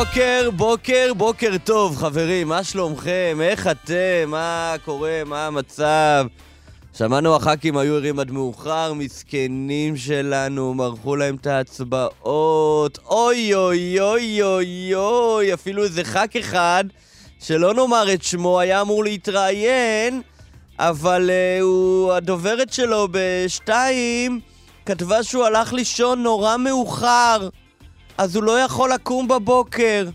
בוקר, בוקר, בוקר טוב, חברים, מה שלומכם? איך אתם? מה קורה? מה המצב? שמענו הח"כים היו ערים עד מאוחר, מסכנים שלנו, מרחו להם את ההצבעות. אוי אוי אוי אוי אוי, אפילו איזה ח"כ אחד, שלא נאמר את שמו, היה אמור להתראיין, אבל uh, הוא, הדוברת שלו בשתיים כתבה שהוא הלך לישון נורא מאוחר. אז הוא לא יכול לקום בבוקר.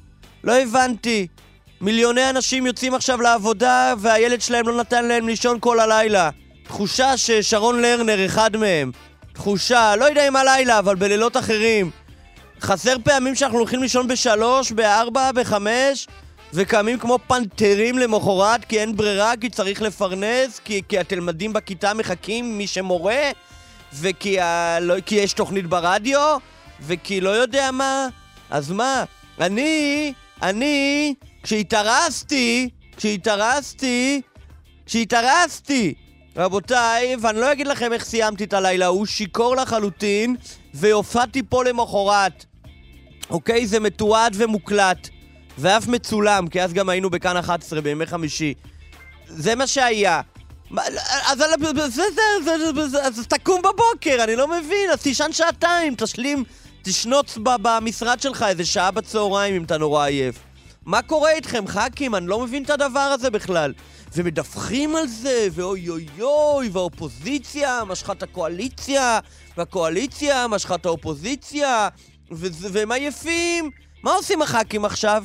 לא הבנתי. מיליוני אנשים יוצאים עכשיו לעבודה והילד שלהם לא נתן להם לישון כל הלילה. תחושה ששרון לרנר אחד מהם. תחושה, לא יודע אם הלילה, אבל בלילות אחרים. חסר פעמים שאנחנו הולכים לישון בשלוש, בארבע, בחמש, וקמים כמו פנתרים למחרת כי אין ברירה, כי צריך לפרנס, כי, כי התלמדים בכיתה מחכים מי שמורה, וכי ה... לא, יש תוכנית ברדיו, וכי לא יודע מה. אז מה? אני, אני, כשהתארסתי, כשהתארסתי, כשהתארסתי, רבותיי, ואני לא אגיד לכם איך סיימתי את הלילה ההוא, שיכור לחלוטין, והופעתי פה למחרת. אוקיי? זה מתועד ומוקלט, ואף מצולם, כי אז גם היינו בכאן 11 בימי חמישי. זה מה שהיה. אז תקום בבוקר, אני לא מבין, אז תישן שעתיים, תשלים, תשנוץ במשרד שלך איזה שעה בצהריים אם אתה נורא עייף. מה קורה איתכם, ח"כים? אני לא מבין את הדבר הזה בכלל. ומדווחים על זה, ואוי אוי אוי, והאופוזיציה משכה את הקואליציה, והקואליציה משכה את האופוזיציה, ו- והם עייפים. מה עושים הח"כים עכשיו?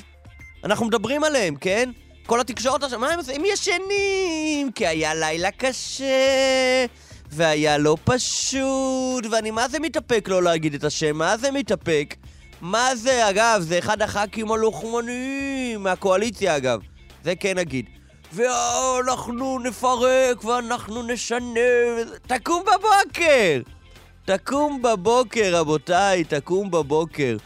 אנחנו מדברים עליהם, כן? כל התקשורת עכשיו, מה הם עושים? הם ישנים, כי היה לילה קשה, והיה לא פשוט, ואני מה זה מתאפק לא להגיד את השם? מה זה מתאפק? מה זה, אגב, זה אחד הח"כים הלוחמניים מהקואליציה, אגב. זה כן נגיד. ואנחנו נפרק ואנחנו נשנה, תקום בבוקר! תקום בבוקר, רבותיי, תקום בבוקר.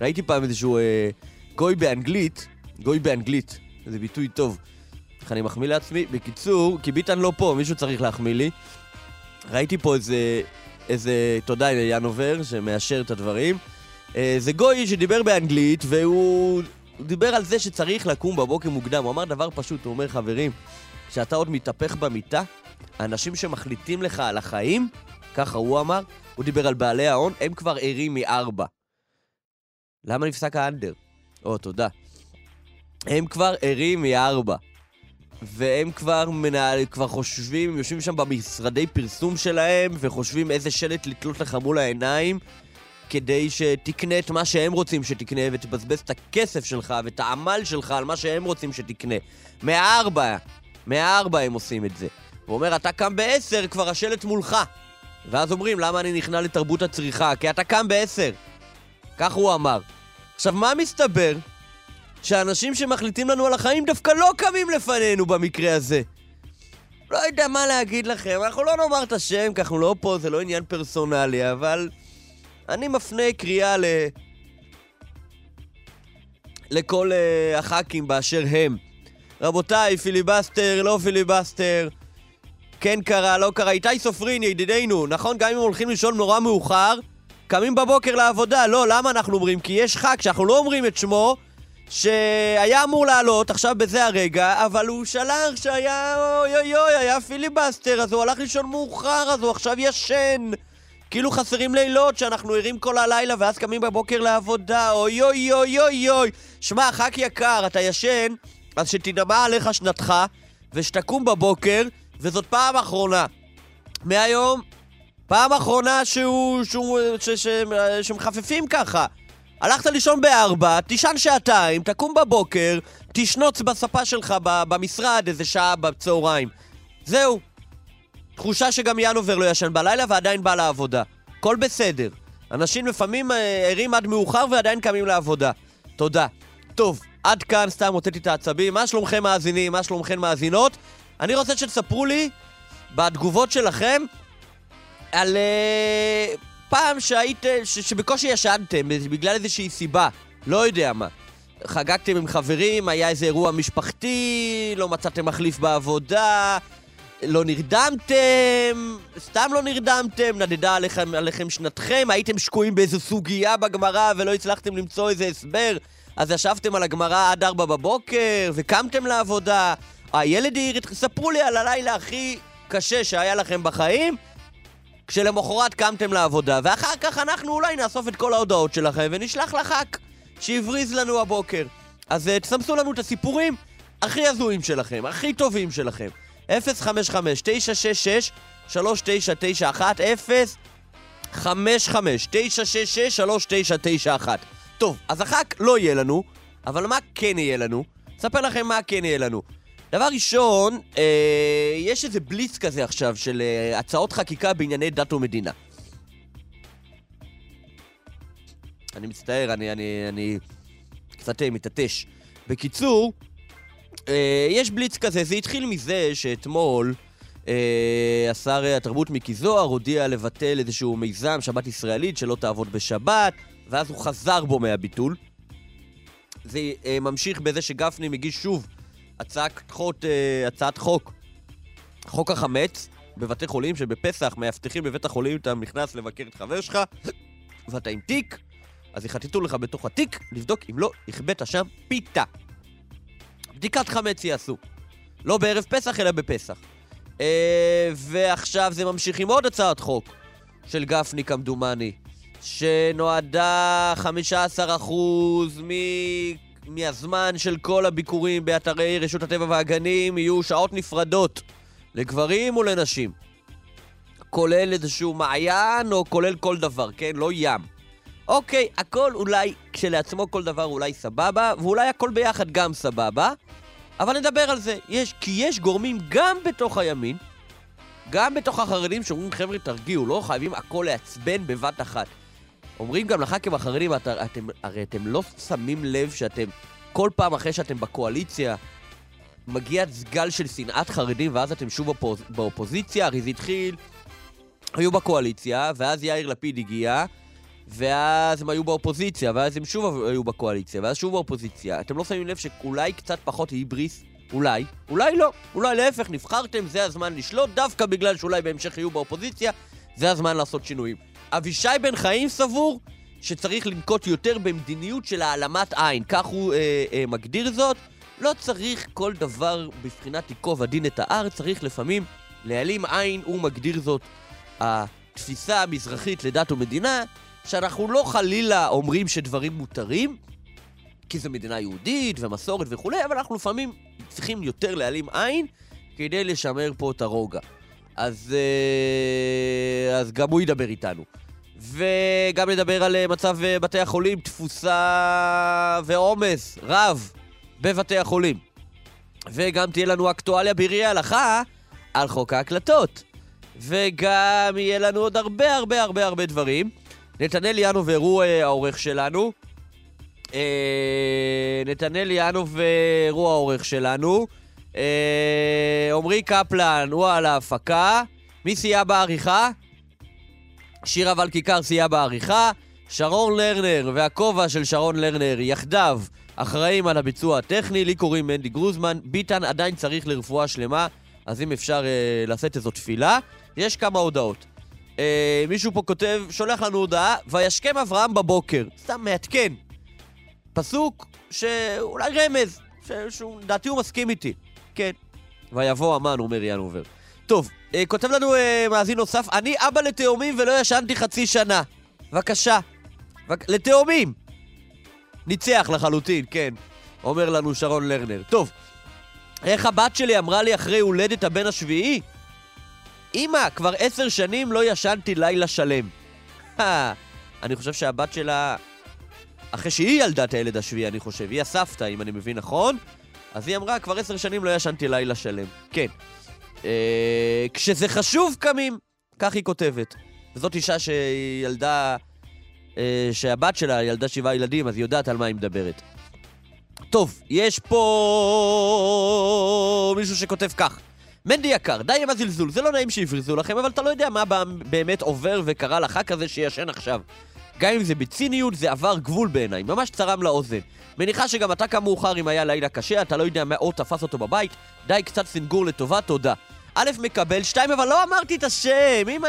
ראיתי פעם איזשהו אה, גוי באנגלית, גוי באנגלית, זה ביטוי טוב. איך אני מחמיא לעצמי? בקיצור, כי ביטן לא פה, מישהו צריך להחמיא לי. ראיתי פה איזה, איזה, תודה ינובר, שמאשר את הדברים. אה, זה גוי שדיבר באנגלית, והוא דיבר על זה שצריך לקום בבוקר מוקדם. הוא אמר דבר פשוט, הוא אומר, חברים, כשאתה עוד מתהפך במיטה, האנשים שמחליטים לך על החיים, ככה הוא אמר, הוא דיבר על בעלי ההון, הם כבר ערים מארבע. למה נפסק האנדר? או, תודה. הם כבר ערים מארבע. והם כבר מנהל, כבר חושבים, יושבים שם במשרדי פרסום שלהם, וחושבים איזה שלט לתלות לך מול העיניים, כדי שתקנה את מה שהם רוצים שתקנה, ותבזבז את הכסף שלך ואת העמל שלך על מה שהם רוצים שתקנה. מהארבע, מהארבע הם עושים את זה. הוא אומר, אתה קם בעשר, כבר השלט מולך. ואז אומרים, למה אני נכנע לתרבות הצריכה? כי אתה קם בעשר. כך הוא אמר. עכשיו, מה מסתבר? שאנשים שמחליטים לנו על החיים דווקא לא קמים לפנינו במקרה הזה. לא יודע מה להגיד לכם, אנחנו לא נאמר את השם, כי אנחנו לא פה, זה לא עניין פרסונלי, אבל אני מפנה קריאה ל... לכל אה, הח"כים באשר הם. רבותיי, פיליבסטר, לא פיליבסטר, כן קרה, לא קרה. איתי סופרין, ידידנו, נכון? גם אם הולכים לישון נורא מאוחר, קמים בבוקר לעבודה. לא, למה אנחנו אומרים? כי יש ח"כ שאנחנו לא אומרים את שמו, שהיה אמור לעלות עכשיו בזה הרגע, אבל הוא שלח שהיה אוי אוי אוי, היה פיליבסטר, אז הוא הלך לישון מאוחר, אז הוא עכשיו ישן. כאילו חסרים לילות שאנחנו ערים כל הלילה ואז קמים בבוקר לעבודה, אוי אוי אוי אוי אוי. שמע, ח"כ יקר, אתה ישן, אז שתנמה עליך שנתך, ושתקום בבוקר, וזאת פעם אחרונה. מהיום, פעם אחרונה שהוא... שהוא... ש... ש... שמחפפים ככה. הלכת לישון בארבע, תישן שעתיים, תקום בבוקר, תשנוץ בספה שלך במשרד איזה שעה בצהריים. זהו. תחושה שגם ינובר לא ישן בלילה ועדיין בא לעבודה. הכל בסדר. אנשים לפעמים אה, ערים עד מאוחר ועדיין קמים לעבודה. תודה. טוב, עד כאן סתם הוצאתי את העצבים. מה שלומכם מאזינים? מה שלומכם מאזינות? אני רוצה שתספרו לי בתגובות שלכם על uh, פעם שהייתם, ש- שבקושי ישנתם בגלל איזושהי סיבה, לא יודע מה. חגגתם עם חברים, היה איזה אירוע משפחתי, לא מצאתם מחליף בעבודה, לא נרדמתם, סתם לא נרדמתם, נדדה עליכם, עליכם שנתכם, הייתם שקועים באיזו סוגיה בגמרא ולא הצלחתם למצוא איזה הסבר, אז ישבתם על הגמרא עד ארבע בבוקר, וקמתם לעבודה. הילד העיר ספרו לי על הלילה הכי קשה שהיה לכם בחיים, כשלמחרת קמתם לעבודה, ואחר כך אנחנו אולי נאסוף את כל ההודעות שלכם ונשלח לח"כ שהבריז לנו הבוקר. אז uh, תסמסו לנו את הסיפורים הכי הזויים שלכם, הכי טובים שלכם. 055-966-3991, 055-966-3991. טוב, אז הח"כ לא יהיה לנו, אבל מה כן יהיה לנו? אספר לכם מה כן יהיה לנו. דבר ראשון, אה, יש איזה בליץ כזה עכשיו של אה, הצעות חקיקה בענייני דת ומדינה. אני מצטער, אני, אני, אני קצת אה, מתעטש. בקיצור, אה, יש בליץ כזה, זה התחיל מזה שאתמול אה, השר אה, התרבות מיקי זוהר הודיע לבטל איזשהו מיזם שבת ישראלית שלא תעבוד בשבת, ואז הוא חזר בו מהביטול. זה ממשיך בזה שגפני מגיש שוב הצעת אה, הצעת חוק, חוק החמץ בבתי חולים, שבפסח מאבטחים בבית החולים, אתה נכנס לבקר את חבר שלך, ואתה עם תיק, אז יחטטו לך בתוך התיק, לבדוק אם לא החבאת שם פיתה. בדיקת חמץ יעשו. לא בערב פסח, אלא בפסח. אה, ועכשיו זה ממשיך עם עוד הצעת חוק של גפני כמדומני, שנועדה 15% מ... מהזמן של כל הביקורים באתרי רשות הטבע והגנים יהיו שעות נפרדות לגברים ולנשים. כולל איזשהו מעיין או כולל כל דבר, כן? לא ים. אוקיי, הכל אולי, כשלעצמו כל דבר אולי סבבה, ואולי הכל ביחד גם סבבה, אבל נדבר על זה. יש, כי יש גורמים גם בתוך הימין, גם בתוך החרדים שאומרים, חבר'ה, תרגיעו, לא חייבים הכל לעצבן בבת אחת. אומרים גם לח"כים החרדים, את, אתם, הרי אתם לא שמים לב שאתם, כל פעם אחרי שאתם בקואליציה, מגיע גל של שנאת חרדים, ואז אתם שוב באופוז, באופוזיציה, הרי זה התחיל, היו בקואליציה, ואז יאיר לפיד הגיע, ואז הם היו באופוזיציה, ואז הם שוב היו בקואליציה, ואז שוב באופוזיציה. אתם לא שמים לב שאולי קצת פחות היבריס? אולי, אולי לא. אולי להפך, נבחרתם, זה הזמן לשלוט, דווקא בגלל שאולי בהמשך יהיו באופוזיציה, זה הזמן לעשות שינויים. אבישי בן חיים סבור שצריך לנקוט יותר במדיניות של העלמת עין, כך הוא אה, אה, מגדיר זאת. לא צריך כל דבר בבחינת ייקוב הדין את ההר, צריך לפעמים להעלים עין, הוא מגדיר זאת התפיסה המזרחית לדת ומדינה, שאנחנו לא חלילה אומרים שדברים מותרים, כי זו מדינה יהודית ומסורת וכולי, אבל אנחנו לפעמים צריכים יותר להעלים עין כדי לשמר פה את הרוגע. אז, אה, אז גם הוא ידבר איתנו. וגם נדבר על אה, מצב אה, בתי החולים, תפוסה ועומס רב בבתי החולים. וגם תהיה לנו אקטואליה בראי ההלכה על חוק ההקלטות. וגם יהיה לנו עוד הרבה הרבה הרבה הרבה דברים. נתנאל ינובר הוא אה, העורך שלנו. אה, נתנאל ינובר הוא העורך שלנו. אה, עמרי קפלן הוא על ההפקה. מי סייע בעריכה? שירה ולכיכר סייע בעריכה. שרון לרנר והכובע של שרון לרנר יחדיו אחראים על הביצוע הטכני. לי קוראים מנדי גרוזמן. ביטן עדיין צריך לרפואה שלמה, אז אם אפשר אה, לשאת איזו תפילה. יש כמה הודעות. אה, מישהו פה כותב, שולח לנו הודעה, וישכם אברהם בבוקר. סתם מעדכן. פסוק שאולי רמז, שהוא, לדעתי הוא מסכים איתי. כן. ויבוא המן, אומר ינובר. טוב, אה, כותב לנו אה, מאזין נוסף, אני אבא לתאומים ולא ישנתי חצי שנה. בבקשה. בק... לתאומים! ניצח לחלוטין, כן. אומר לנו שרון לרנר. טוב, איך הבת שלי אמרה לי אחרי הולדת הבן השביעי? אמא, כבר עשר שנים לא ישנתי לילה שלם. אני חושב שהבת שלה, אחרי שהיא ילדה את הילד השביעי, אני חושב, היא הסבתא, אם אני מבין נכון, אז היא אמרה, כבר עשר שנים לא ישנתי לילה שלם. כן. אה, כשזה חשוב קמים, כך היא כותבת. וזאת אישה שילדה אה, שהבת שלה ילדה שבעה ילדים, אז היא יודעת על מה היא מדברת. טוב, יש פה מישהו שכותב כך. מנדי יקר, די עם הזלזול, זה לא נעים שיפרזו לכם, אבל אתה לא יודע מה באמת עובר וקרה לח"כ הזה שישן עכשיו. גם אם זה בציניות, זה עבר גבול בעיניי, ממש צרם לאוזן. מניחה שגם אתה קם מאוחר אם היה לילה קשה, אתה לא יודע מה עוד תפס אותו בבית, די קצת סינגור לטובה, תודה. א', מקבל, שתיים, אבל לא אמרתי את השם! אמא,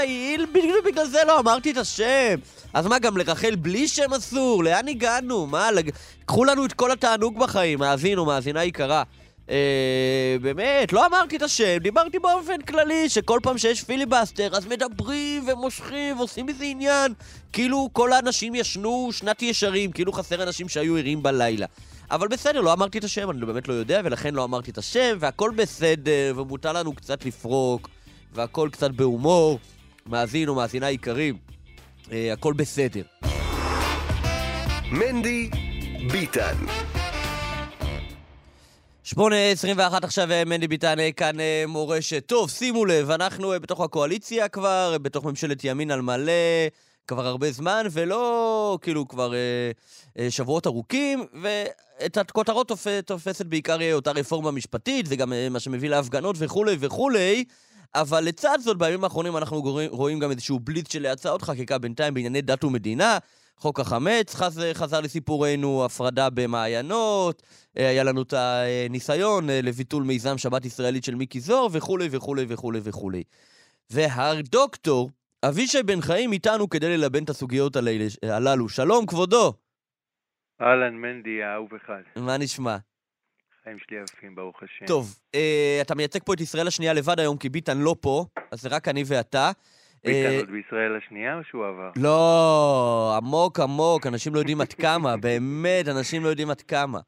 בגלל, בגלל זה לא אמרתי את השם! אז מה, גם לרחל בלי שם אסור? לאן הגענו? מה, לג... קחו לנו את כל התענוג בחיים, מאזין או מאזינה יקרה. אה, באמת, לא אמרתי את השם, דיברתי באופן כללי, שכל פעם שיש פיליבסטר, אז מדברים ומושכים ועושים מזה עניין. כאילו כל האנשים ישנו שנת ישרים, כאילו חסר אנשים שהיו ערים בלילה. אבל בסדר, לא אמרתי את השם, אני באמת לא יודע, ולכן לא אמרתי את השם, והכל בסדר, ומותר לנו קצת לפרוק, והכל קצת בהומור. מאזין או מאזינה יקרים, אה, הכל בסדר. מנדי ביטן 8.21 עכשיו אה, מנדי ביטן אה, כאן מורשת. טוב, שימו לב, אנחנו בתוך הקואליציה כבר, בתוך ממשלת ימין על מלא. כבר הרבה זמן, ולא כאילו כבר אה, אה, שבועות ארוכים, ואת הכותרות תופ, תופסת בעיקר אה, אותה רפורמה משפטית, זה גם אה, מה שמביא להפגנות וכולי וכולי, אבל לצד זאת, בימים האחרונים אנחנו רואים גם איזשהו בליץ של הצעות חקיקה בינתיים בענייני דת ומדינה. חוק החמץ חז, חזר לסיפורנו, הפרדה במעיינות, אה, היה לנו את הניסיון אה, לביטול מיזם שבת ישראלית של מיקי זוהר וכולי וכולי וכולי וכולי. והדוקטור, אבישי בן חיים איתנו כדי ללבן את הסוגיות הללו. שלום, כבודו. אהלן, מנדי, האהוב אחד. מה נשמע? חיים שלי יפים, ברוך השם. טוב, אה, אתה מייצג פה את ישראל השנייה לבד היום, כי ביטן לא פה, אז זה רק אני ואתה. ביטן אה, עוד בישראל השנייה או שהוא עבר? לא, עמוק עמוק, אנשים לא יודעים עד כמה, באמת, אנשים לא יודעים עד כמה.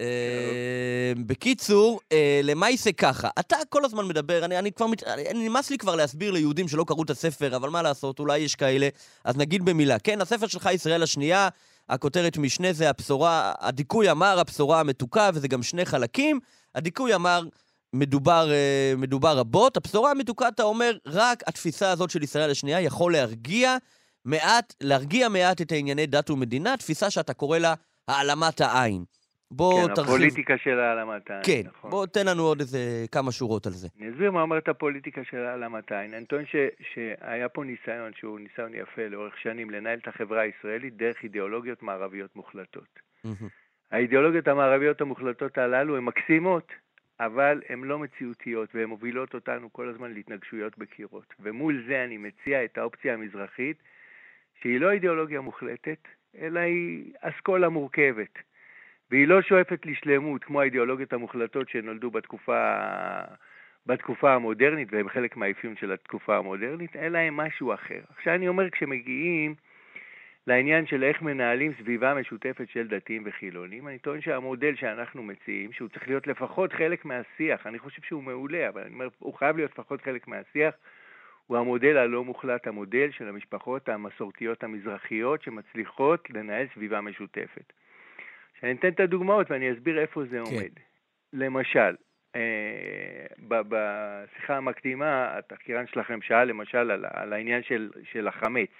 אה, בקיצור, אה, למעשה ככה, אתה כל הזמן מדבר, אני, אני כבר, אני, נמאס לי כבר להסביר ליהודים שלא קראו את הספר, אבל מה לעשות, אולי יש כאלה, אז נגיד במילה. כן, הספר שלך, ישראל השנייה, הכותרת משנה זה הבשורה, הדיכוי אמר הבשורה המתוקה, וזה גם שני חלקים. הדיכוי אמר, מדובר, אה, מדובר רבות. הבשורה המתוקה, אתה אומר, רק התפיסה הזאת של ישראל השנייה יכול להרגיע מעט, להרגיע מעט את הענייני דת ומדינה, תפיסה שאתה קורא לה העלמת העין. בוא כן, תרחיב. כן, הפוליטיקה של העלמת העין. כן, נכון. בוא תן לנו עוד איזה כמה שורות על זה. אני אסביר מה אומרת הפוליטיקה של העלמת העין. אני טוען ש, שהיה פה ניסיון, שהוא ניסיון יפה לאורך שנים, לנהל את החברה הישראלית דרך אידיאולוגיות מערביות מוחלטות. האידיאולוגיות המערביות המוחלטות הללו הן מקסימות, אבל הן לא מציאותיות, והן מובילות אותנו כל הזמן להתנגשויות בקירות. ומול זה אני מציע את האופציה המזרחית, שהיא לא אידיאולוגיה מוחלטת, אלא היא אסכולה מורכבת. והיא לא שואפת לשלמות כמו האידיאולוגיות המוחלטות שנולדו בתקופה, בתקופה המודרנית, והם חלק מהאפיון של התקופה המודרנית, אלא הם משהו אחר. עכשיו אני אומר, כשמגיעים לעניין של איך מנהלים סביבה משותפת של דתיים וחילונים, אני טוען שהמודל שאנחנו מציעים, שהוא צריך להיות לפחות חלק מהשיח, אני חושב שהוא מעולה, אבל אני אומר, הוא חייב להיות לפחות חלק מהשיח, הוא המודל הלא מוחלט, המודל של המשפחות המסורתיות המזרחיות שמצליחות לנהל סביבה משותפת. שאני אתן את הדוגמאות ואני אסביר איפה זה כן. עומד. למשל, אה, בשיחה המקדימה, התחקירן שלכם שאל למשל על, על העניין של, של החמץ.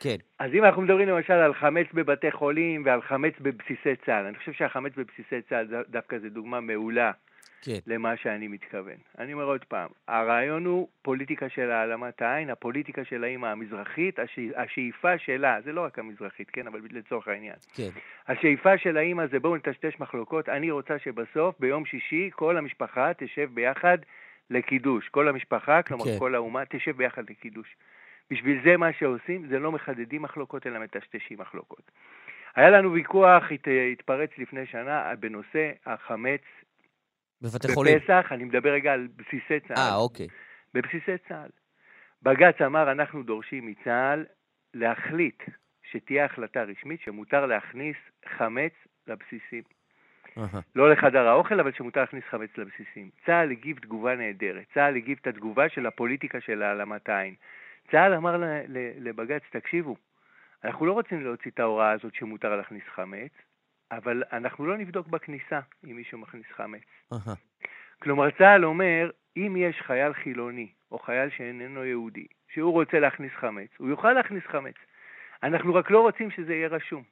כן. אז אם אנחנו מדברים למשל על חמץ בבתי חולים ועל חמץ בבסיסי צה"ל, אני חושב שהחמץ בבסיסי צה"ל דווקא זו דוגמה מעולה כן. למה שאני מתכוון. אני אומר עוד פעם, הרעיון הוא פוליטיקה של העלמת העין, הפוליטיקה של האימא המזרחית, השאיפה שלה, זה לא רק המזרחית, כן, אבל לצורך העניין. כן. השאיפה של האימא זה בואו נטשטש מחלוקות, אני רוצה שבסוף, ביום שישי, כל המשפחה תשב ביחד לקידוש. כל המשפחה, כלומר כן. כל האומה, תשב ביחד לקידוש. בשביל זה מה שעושים, זה לא מחדדים מחלוקות, אלא מטשטשים מחלוקות. היה לנו ויכוח, הת, התפרץ לפני שנה, בנושא החמץ בבתי חולים. בפסח, אני מדבר רגע על בסיסי צה"ל. אה, אוקיי. בבסיסי צה"ל. בג"ץ אמר, אנחנו דורשים מצה"ל להחליט שתהיה החלטה רשמית שמותר להכניס חמץ לבסיסים. Uh-huh. לא לחדר האוכל, אבל שמותר להכניס חמץ לבסיסים. צה"ל הגיב תגובה נהדרת. צה"ל הגיב את התגובה של הפוליטיקה של העלמת העין. צה"ל אמר לבג"ץ, תקשיבו, אנחנו לא רוצים להוציא את ההוראה הזאת שמותר להכניס חמץ, אבל אנחנו לא נבדוק בכניסה אם מישהו מכניס חמץ. Uh-huh. כלומר, צה"ל אומר, אם יש חייל חילוני או חייל שאיננו יהודי, שהוא רוצה להכניס חמץ, הוא יוכל להכניס חמץ. אנחנו רק לא רוצים שזה יהיה רשום.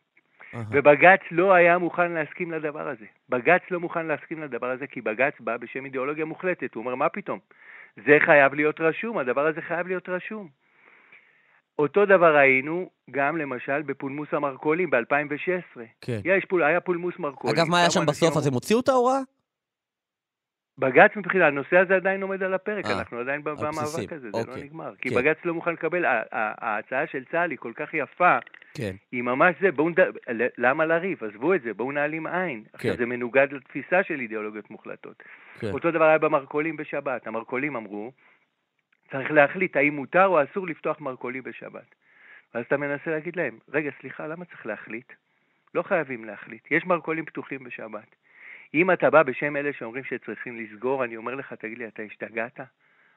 ובג"ץ לא היה מוכן להסכים לדבר הזה. בג"ץ לא מוכן להסכים לדבר הזה כי בג"ץ בא בשם אידיאולוגיה מוחלטת. הוא אומר, מה פתאום? זה חייב להיות רשום, הדבר הזה חייב להיות רשום. אותו דבר ראינו גם למשל בפולמוס המרכולים ב-2016. כן. יש, פול, היה פולמוס מרכולים. אגב, מה היה שם בסוף? אז הם הוציאו את ההוראה? בג"ץ מבחינה, הנושא הזה עדיין עומד על הפרק, אה, אנחנו עדיין. במאבק הזה, זה לא אוקיי. נגמר. כי כן. בג"ץ לא מוכן לקבל, ההצעה של צה"ל היא כל כך יפה, כן. היא ממש זה, בואו. למה לריב? עזבו את זה, בואו נעלים עין. עכשיו, זה מנוגד לתפיסה של אידיאולוגיות מוחלטות. כן. אותו דבר היה במרכולים בשבת. המרכולים אמרו, צריך להחליט האם מותר או אסור לפתוח מרכולים בשבת. ואז אתה מנסה להגיד להם, רגע, סליחה, למה צריך להחליט? לא חייבים להחליט. יש מרכולים פתוחים בשבת. אם אתה בא בשם אלה שאומרים שצריכים לסגור, אני אומר לך, תגיד לי, אתה השתגעת?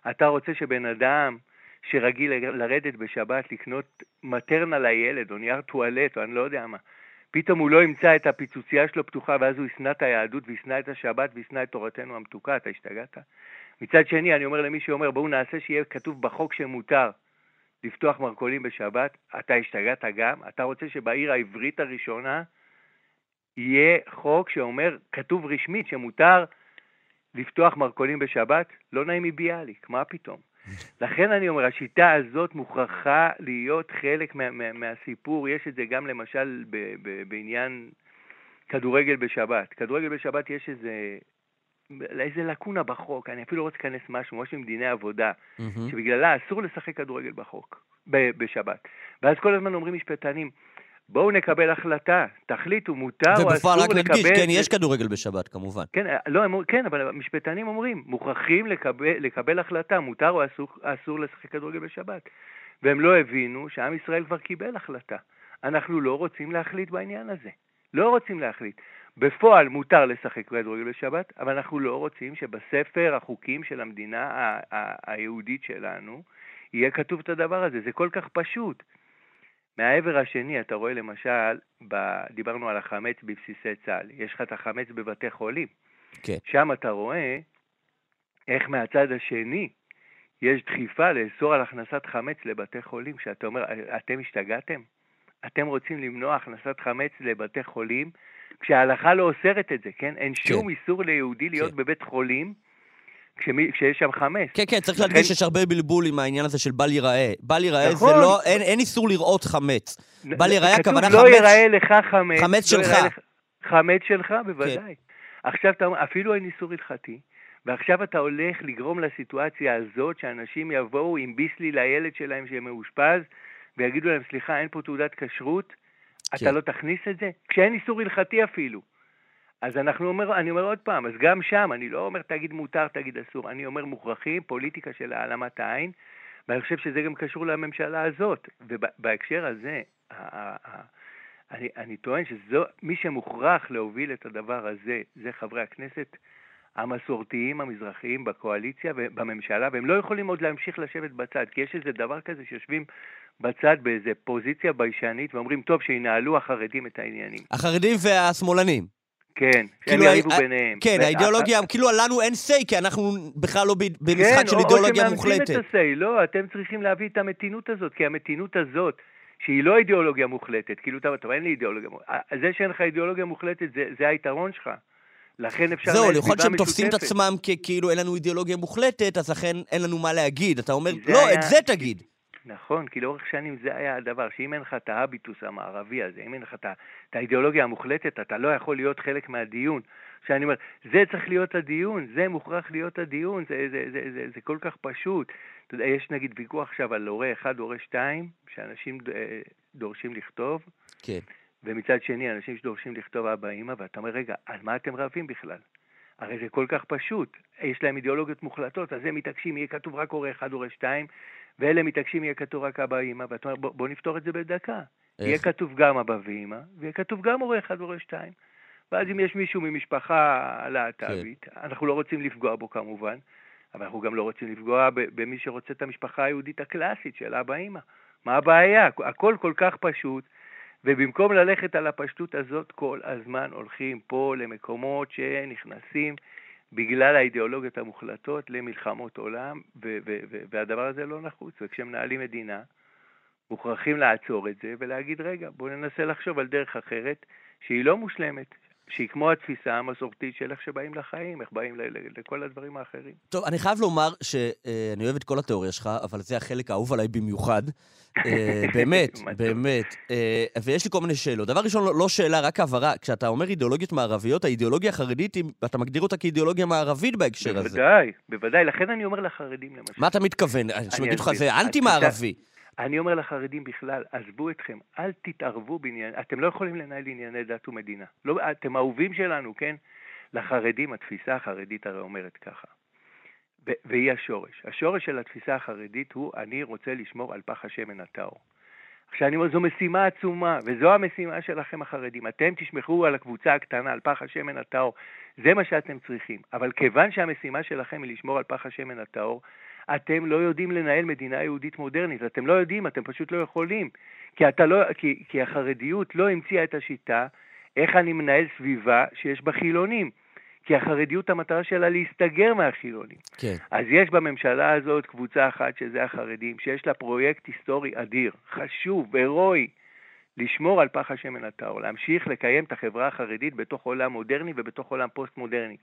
אתה רוצה שבן אדם שרגיל לרדת בשבת לקנות מטרנה לילד, או נייר טואלט, או אני לא יודע מה, פתאום הוא לא ימצא את הפיצוצייה שלו פתוחה, ואז הוא ישנא את היהדות, וישנא את השבת, וישנא את תורתנו המתוקה, אתה השתגעת? מצד שני, אני אומר למי שאומר, בואו נעשה שיהיה כתוב בחוק שמותר לפתוח מרכולים בשבת, אתה השתגעת גם? אתה רוצה שבעיר העברית הראשונה יהיה חוק שאומר, כתוב רשמית, שמותר לפתוח מרכולים בשבת? לא נעים מביאליק, מה פתאום? לכן אני אומר, השיטה הזאת מוכרחה להיות חלק מה, מה, מהסיפור. יש את זה גם למשל ב, ב, בעניין כדורגל בשבת. כדורגל בשבת יש איזה, איזה לקונה בחוק, אני אפילו לא רוצה להיכנס משהו, משהו עם דיני עבודה, מהמם. שבגללה אסור לשחק כדורגל בחוק, ב- בשבת. ואז כל הזמן אומרים משפטנים, בואו נקבל החלטה, תחליטו, מותר או אסור ובפועל לקבל... רק נדגיש, כן, יש כדורגל בשבת, כמובן. כן, אה, לא, הם, כן, אבל המשפטנים אומרים, מוכרחים לקבל, לקבל החלטה, מותר או אסור, אסור לשחק כדורגל בשבת. והם לא הבינו שעם ישראל כבר קיבל החלטה. אנחנו לא רוצים להחליט בעניין הזה. לא רוצים להחליט. בפועל מותר לשחק כדורגל בשבת, אבל אנחנו לא רוצים שבספר החוקים של המדינה ה- ה- היהודית שלנו יהיה כתוב את הדבר הזה. זה כל כך פשוט. מהעבר השני, אתה רואה למשל, ב... דיברנו על החמץ בבסיסי צה"ל, יש לך את החמץ בבתי חולים. כן. שם אתה רואה איך מהצד השני יש דחיפה לאסור על הכנסת חמץ לבתי חולים, שאתה אומר, אתם השתגעתם? אתם רוצים למנוע הכנסת חמץ לבתי חולים, כשההלכה לא אוסרת את זה, כן? אין שום איסור ליהודי להיות כן. בבית חולים כשמי, כשיש שם חמץ. כן, כן, צריך לכן- להדגיש שיש הרבה בלבול עם העניין הזה של בל ייראה. בל ייראה זה נכון. לא, אין אין איסור לראות חמץ. בל ייראה, כתוב, הכוונה לא חמץ- ייראה לך חמץ. חמץ לא שלך. לך- חמץ שלך, בוודאי. עכשיו אתה אומר, אפילו אין איסור הלכתי, ועכשיו אתה הולך לגרום לסיטואציה הזאת שאנשים יבואו עם ביסלי לילד שלהם שמאושפז, ויגידו להם, סליחה, אין פה תעודת כשרות, כן. אתה לא תכניס את זה? כשאין איסור הלכתי אפילו. אז אנחנו אומר, אני אומר עוד פעם, אז גם שם, אני לא אומר תגיד מותר, תגיד אסור, אני אומר מוכרחים, פוליטיקה של העלמת העין, ואני חושב שזה גם קשור לממשלה הזאת. ובהקשר הזה, אני, אני טוען שמי שמוכרח להוביל את הדבר הזה, זה חברי הכנסת המסורתיים המזרחיים בקואליציה ובממשלה, והם לא יכולים עוד להמשיך לשבת בצד, כי יש איזה דבר כזה שיושבים בצד באיזה פוזיציה ביישנית ואומרים, טוב, שינהלו החרדים את העניינים. החרדים והשמאלנים. כן, שהם כאילו, יריבו ה- ביניהם. כן, ו- האידיאולוגיה, כאילו לנו אין say, כי אנחנו בכלל לא ב- במשחק כן, של או- אידיאולוגיה או מוחלטת. שמאמצים את ה-say, לא, אתם צריכים להביא את המתינות הזאת, כי המתינות הזאת, שהיא לא אידיאולוגיה מוחלטת, כאילו, אתה אומר, אין לי אידיאולוגיה מוחלטת, זה שאין לך אידיאולוגיה מוחלטת, זה, זה היתרון שלך. לכן אפשר זהו, יכול להיות שהם תופסים את. עצמם ככאילו אין לנו אידיאולוגיה מוחלטת, אז לכן אין לנו מה להגיד. אתה אומר, לא, היה- את זה תגיד. נכון, כי לאורך שנים זה היה הדבר, שאם אין לך את ההביטוס המערבי הזה, אם אין לך את האידיאולוגיה המוחלטת, אתה לא יכול להיות חלק מהדיון. שאני אומר, זה צריך להיות הדיון, זה מוכרח להיות הדיון, זה, זה, זה, זה, זה כל כך פשוט. אתה יודע, יש נגיד ויכוח עכשיו על הורה אחד, הורה שתיים, שאנשים אה, דורשים לכתוב, כן. ומצד שני אנשים שדורשים לכתוב אבא אימא, ואתה אומר, רגע, על מה אתם רבים בכלל? הרי זה כל כך פשוט, יש להם אידיאולוגיות מוחלטות, אז הם מתעקשים, יהיה כתוב רק הורה אחד, הורה שתיים, ואלה מתעקשים, יהיה כתוב רק אבא אימא, ואתה אומר, בוא, בוא נפתור את זה בדקה. יהיה איך? כתוב גם אבא ואימא, ויהיה כתוב גם הורה אחד, הורה שתיים. ואז אם יש מישהו ממשפחה להט"בית, אנחנו לא רוצים לפגוע בו כמובן, אבל אנחנו גם לא רוצים לפגוע במי שרוצה את המשפחה היהודית הקלאסית של אבא אימא. מה הבעיה? הכל כל כך פשוט, ובמקום ללכת על הפשטות הזאת, כל הזמן הולכים פה למקומות שנכנסים בגלל האידיאולוגיות המוחלטות למלחמות עולם, ו- ו- ו- והדבר הזה לא נחוץ. וכשמנהלים מדינה, מוכרחים לעצור את זה ולהגיד, רגע, בואו ננסה לחשוב על דרך אחרת שהיא לא מושלמת, שהיא כמו התפיסה המסורתית של איך שבאים לחיים, איך באים לכל הדברים האחרים. טוב, אני חייב לומר שאני אוהב את כל התיאוריה שלך, אבל זה החלק האהוב עליי במיוחד. אה, באמת, באמת. אה, ויש לי כל מיני שאלות. דבר ראשון, לא, לא שאלה, רק הבהרה. כשאתה אומר אידיאולוגיות מערביות, האידיאולוגיה החרדית, אתה מגדיר אותה כאידיאולוגיה מערבית בהקשר הזה. בוודאי, בוודאי. לכן אני אומר לחרדים, למשל. מה אתה מתכוון? שאני אגיד לך, זה אנטי-מערבי. אני אומר לחרדים בכלל, עזבו אתכם, אל תתערבו בעניין, אתם לא יכולים לנהל ענייני דת ומדינה. לא, אתם אהובים שלנו, כן? לחרדים, התפיסה החרדית הרי אומרת ככה, והיא השורש. השורש של התפיסה החרדית הוא, אני רוצה לשמור על פח השמן הטהור. עכשיו אני אומר, זו משימה עצומה, וזו המשימה שלכם החרדים. אתם תשמחו על הקבוצה הקטנה, על פח השמן הטהור. זה מה שאתם צריכים. אבל כיוון שהמשימה שלכם היא לשמור על פח השמן הטהור, אתם לא יודעים לנהל מדינה יהודית מודרנית. אתם לא יודעים, אתם פשוט לא יכולים. כי, לא, כי, כי החרדיות לא המציאה את השיטה איך אני מנהל סביבה שיש בה חילונים. כי החרדיות, המטרה שלה להסתגר מהחילונים. כן. אז יש בממשלה הזאת קבוצה אחת, שזה החרדים, שיש לה פרויקט היסטורי אדיר, חשוב, הירואי, לשמור על פח השמן הטהור, להמשיך לקיים את החברה החרדית בתוך עולם מודרני ובתוך עולם פוסט-מודרני.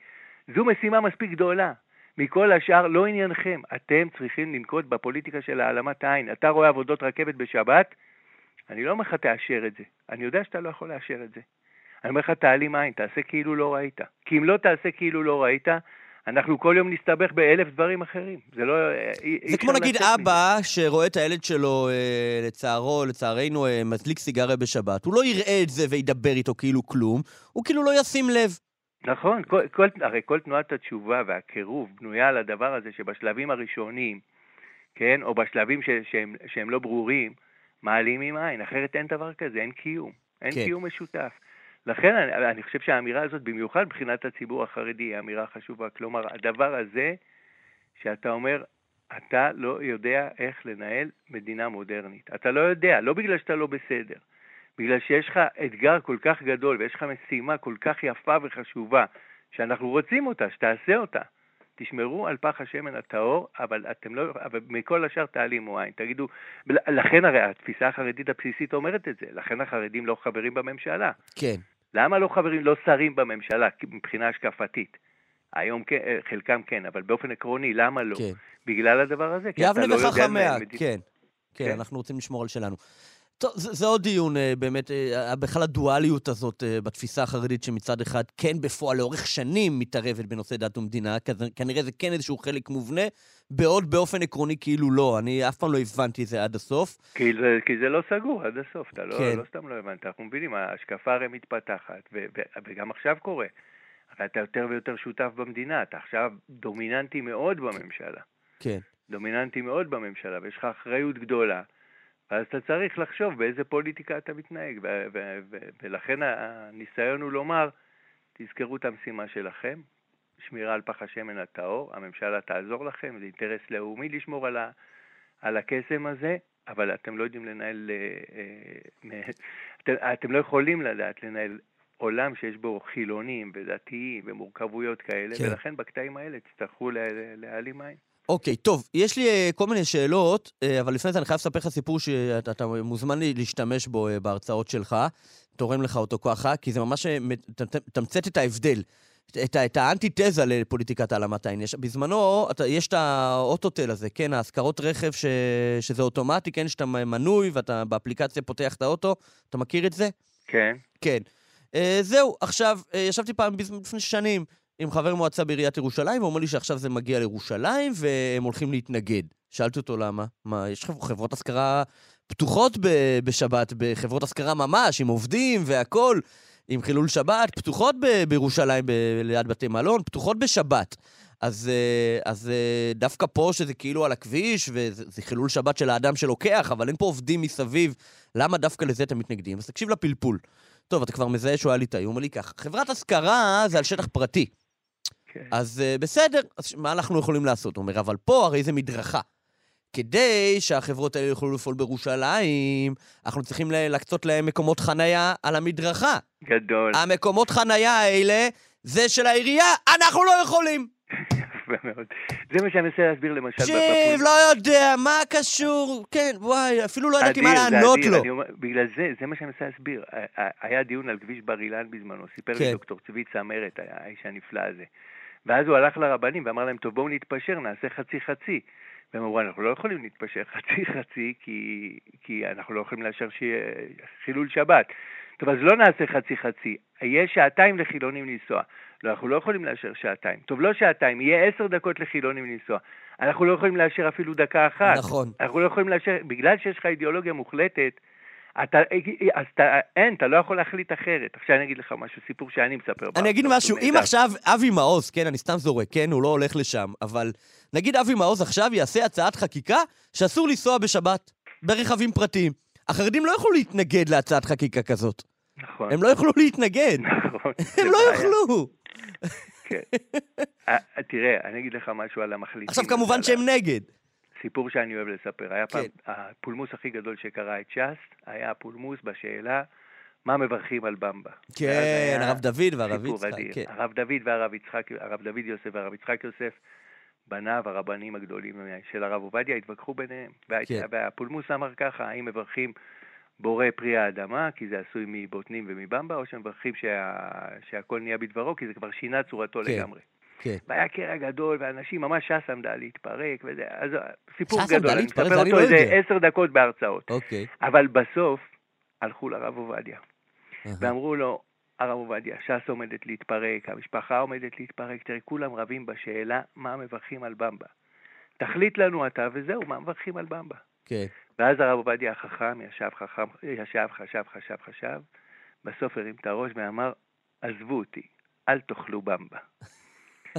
זו משימה מספיק גדולה. מכל השאר לא עניינכם. אתם צריכים לנקוט בפוליטיקה של העלמת העין. אתה רואה עבודות רכבת בשבת, אני לא אומר לך תאשר את זה. אני יודע שאתה לא יכול לאשר את זה. אני אומר לך, תעלים עין, תעשה כאילו לא ראית. כי אם לא תעשה כאילו לא ראית, אנחנו כל יום נסתבך באלף דברים אחרים. זה לא... זה כמו נגיד אבא מזה. שרואה את הילד שלו, אה, לצערו, לצערנו, אה, מדליק סיגריה בשבת. הוא לא יראה את זה וידבר איתו כאילו כלום, הוא כאילו לא ישים לב. נכון, כל, כל, הרי כל תנועת התשובה והקירוב בנויה על הדבר הזה שבשלבים הראשונים, כן, או בשלבים ש, שהם, שהם לא ברורים, מעלימים עין, אחרת אין דבר כזה, אין קיום, אין כן. קיום משותף. לכן אני, אני חושב שהאמירה הזאת, במיוחד מבחינת הציבור החרדי, היא אמירה חשובה. כלומר, הדבר הזה שאתה אומר, אתה לא יודע איך לנהל מדינה מודרנית. אתה לא יודע, לא בגלל שאתה לא בסדר, בגלל שיש לך אתגר כל כך גדול ויש לך משימה כל כך יפה וחשובה, שאנחנו רוצים אותה, שתעשה אותה. תשמרו על פח השמן הטהור, אבל אתם לא, אבל מכל השאר תעלימו עין. תגידו, לכן הרי התפיסה החרדית הבסיסית אומרת את זה, לכן החרדים לא חברים בממשלה. כן. למה לא חברים, לא שרים בממשלה מבחינה השקפתית? היום כן, חלקם כן, אבל באופן עקרוני, למה לא? כן. בגלל הדבר הזה, כי אתה לא יודע... יבנה וחכמיה, כן. כן, כן, אנחנו רוצים לשמור על שלנו. טוב, זה, זה עוד דיון, אה, באמת, אה, בכלל הדואליות הזאת בתפיסה החרדית, שמצד אחד כן בפועל לאורך שנים מתערבת בנושא דת ומדינה, כנראה זה כן איזשהו חלק מובנה, בעוד באופן עקרוני כאילו לא. אני אף פעם לא הבנתי את זה עד הסוף. כי זה, כי זה לא סגור עד הסוף, אתה לא, כן. לא סתם לא הבנת, אנחנו מבינים, ההשקפה הרי מתפתחת, ו, ו, וגם עכשיו קורה. הרי אתה יותר ויותר שותף במדינה, אתה עכשיו דומיננטי מאוד בממשלה. כן. דומיננטי מאוד בממשלה, ויש לך אחריות גדולה. אז אתה צריך לחשוב באיזה פוליטיקה אתה מתנהג, ולכן הניסיון הוא לומר, תזכרו את המשימה שלכם, שמירה על פח השמן הטהור, הממשלה תעזור לכם, זה אינטרס לאומי לשמור על, ה, על הקסם הזה, אבל אתם לא יודעים לנהל, אה, אה, אתם, אתם לא יכולים לדעת לנהל עולם שיש בו חילונים ודתיים ומורכבויות כאלה, כן. ולכן בקטעים האלה תצטרכו להעלים מים. אוקיי, טוב, יש לי uh, כל מיני שאלות, uh, אבל לפני זה אני חייב לספר לך סיפור שאתה מוזמן להשתמש בו uh, בהרצאות שלך, תורם לך אותו ככה, כי זה ממש מתמצת את ההבדל. את, את האנטיתזה לפוליטיקת העלמת העין. יש, בזמנו, אתה, יש את האוטוטל הזה, כן, ההשכרות רכב ש, שזה אוטומטי, כן, שאתה מנוי ואתה באפליקציה פותח את האוטו, אתה מכיר את זה? כן. כן. Uh, זהו, עכשיו, uh, ישבתי פעם לפני שנים עם חבר מועצה בעיריית ירושלים, והוא אומר לי שעכשיו זה מגיע לירושלים והם הולכים להתנגד. שאלתי אותו למה. מה, יש חברות השכרה פתוחות ב- בשבת, בחברות השכרה ממש, עם עובדים והכול, עם חילול שבת, פתוחות ב- בירושלים ב- ליד בתי מלון, פתוחות בשבת. אז, אה, אז אה, דווקא פה, שזה כאילו על הכביש, וזה חילול שבת של האדם שלוקח, אבל אין פה עובדים מסביב, למה דווקא לזה אתם מתנגדים? אז תקשיב לפלפול. טוב, אתה כבר מזהה שהוא היה לי טעי, הוא אומר לי ככה, חברת השכרה זה על שטח פרטי. כן. אז uh, בסדר, אז מה אנחנו יכולים לעשות? הוא אומר, אבל פה הרי זה מדרכה. כדי שהחברות האלה יוכלו לפעול בירושלים, אנחנו צריכים להקצות להם מקומות חנייה על המדרכה. גדול. המקומות חנייה האלה זה של העירייה, אנחנו לא יכולים. יפה מאוד. זה מה שאני מנסה להסביר למשל. תקשיב, לא יודע, מה קשור? כן, וואי, אפילו לא ידעתי מה לענות לו. בגלל זה, זה מה שאני מנסה להסביר. היה דיון על כביש בר אילן בזמנו, סיפר לי כן. דוקטור צבי צמרת, האיש הנפלא הזה. ואז הוא הלך לרבנים ואמר להם, טוב, בואו נתפשר, נעשה חצי-חצי. והם אמרו, אנחנו לא יכולים להתפשר חצי-חצי, כי, כי אנחנו לא יכולים לאשר שיהיה חילול שבת. טוב, אז לא נעשה חצי-חצי. יהיה שעתיים לחילונים לנסוע. לא, אנחנו לא יכולים לאשר שעתיים. טוב, לא שעתיים, יהיה עשר דקות לחילונים לנסוע. אנחנו לא יכולים לאשר אפילו דקה אחת. נכון. אנחנו לא יכולים לאשר, בגלל שיש לך אידיאולוגיה מוחלטת, אתה, אז אתה, אין, אתה לא יכול להחליט אחרת. עכשיו אני אגיד לך משהו, סיפור שאני מספר. אני אגיד משהו, אם עכשיו אבי מעוז, כן, אני סתם זורק, כן, הוא לא הולך לשם, אבל נגיד אבי מעוז עכשיו יעשה הצעת חקיקה שאסור לנסוע בשבת ברכבים פרטיים. החרדים לא יוכלו להתנגד להצעת חקיקה כזאת. נכון. הם לא יוכלו להתנגד. נכון. הם לא יוכלו. כן. אה, תראה, אני אגיד לך משהו על המחליטים. עכשיו, כמובן שהם נגד. סיפור שאני אוהב לספר. היה פעם, כן. הפולמוס הכי גדול שקרא את ש"ס, היה הפולמוס בשאלה מה מברכים על במבה. כן, הרב דוד והרב יצחק. כן. הרב דוד והרב יצחק, הרב דוד יוסף והרב יצחק יוסף, בניו, הרבנים הגדולים של הרב עובדיה, התווכחו ביניהם. כן. והפולמוס אמר ככה, האם מברכים בורא פרי האדמה, כי זה עשוי מבוטנים ומבמבה, או שמברכים שה... שהכל נהיה בדברו, כי זה כבר שינה צורתו כן. לגמרי. כן. והיה קרע גדול, ואנשים, ממש ש"ס עמדה להתפרק, וזה, אז סיפור שס גדול, אני מספר אותו לא איזה עשר דקות בהרצאות. אוקיי. אבל בסוף הלכו לרב עובדיה, ואמרו לו, הרב עובדיה, ש"ס עומדת להתפרק, המשפחה עומדת להתפרק, תראה, כולם רבים בשאלה מה מברכים על במבה. תחליט לנו אתה, וזהו, מה מברכים על במבה. כן. ואז הרב עובדיה החכם ישב, חכם, ישב, חשב, חשב, חשב, בסוף הרים את הראש ואמר, עזבו אותי, אל תאכלו במבה.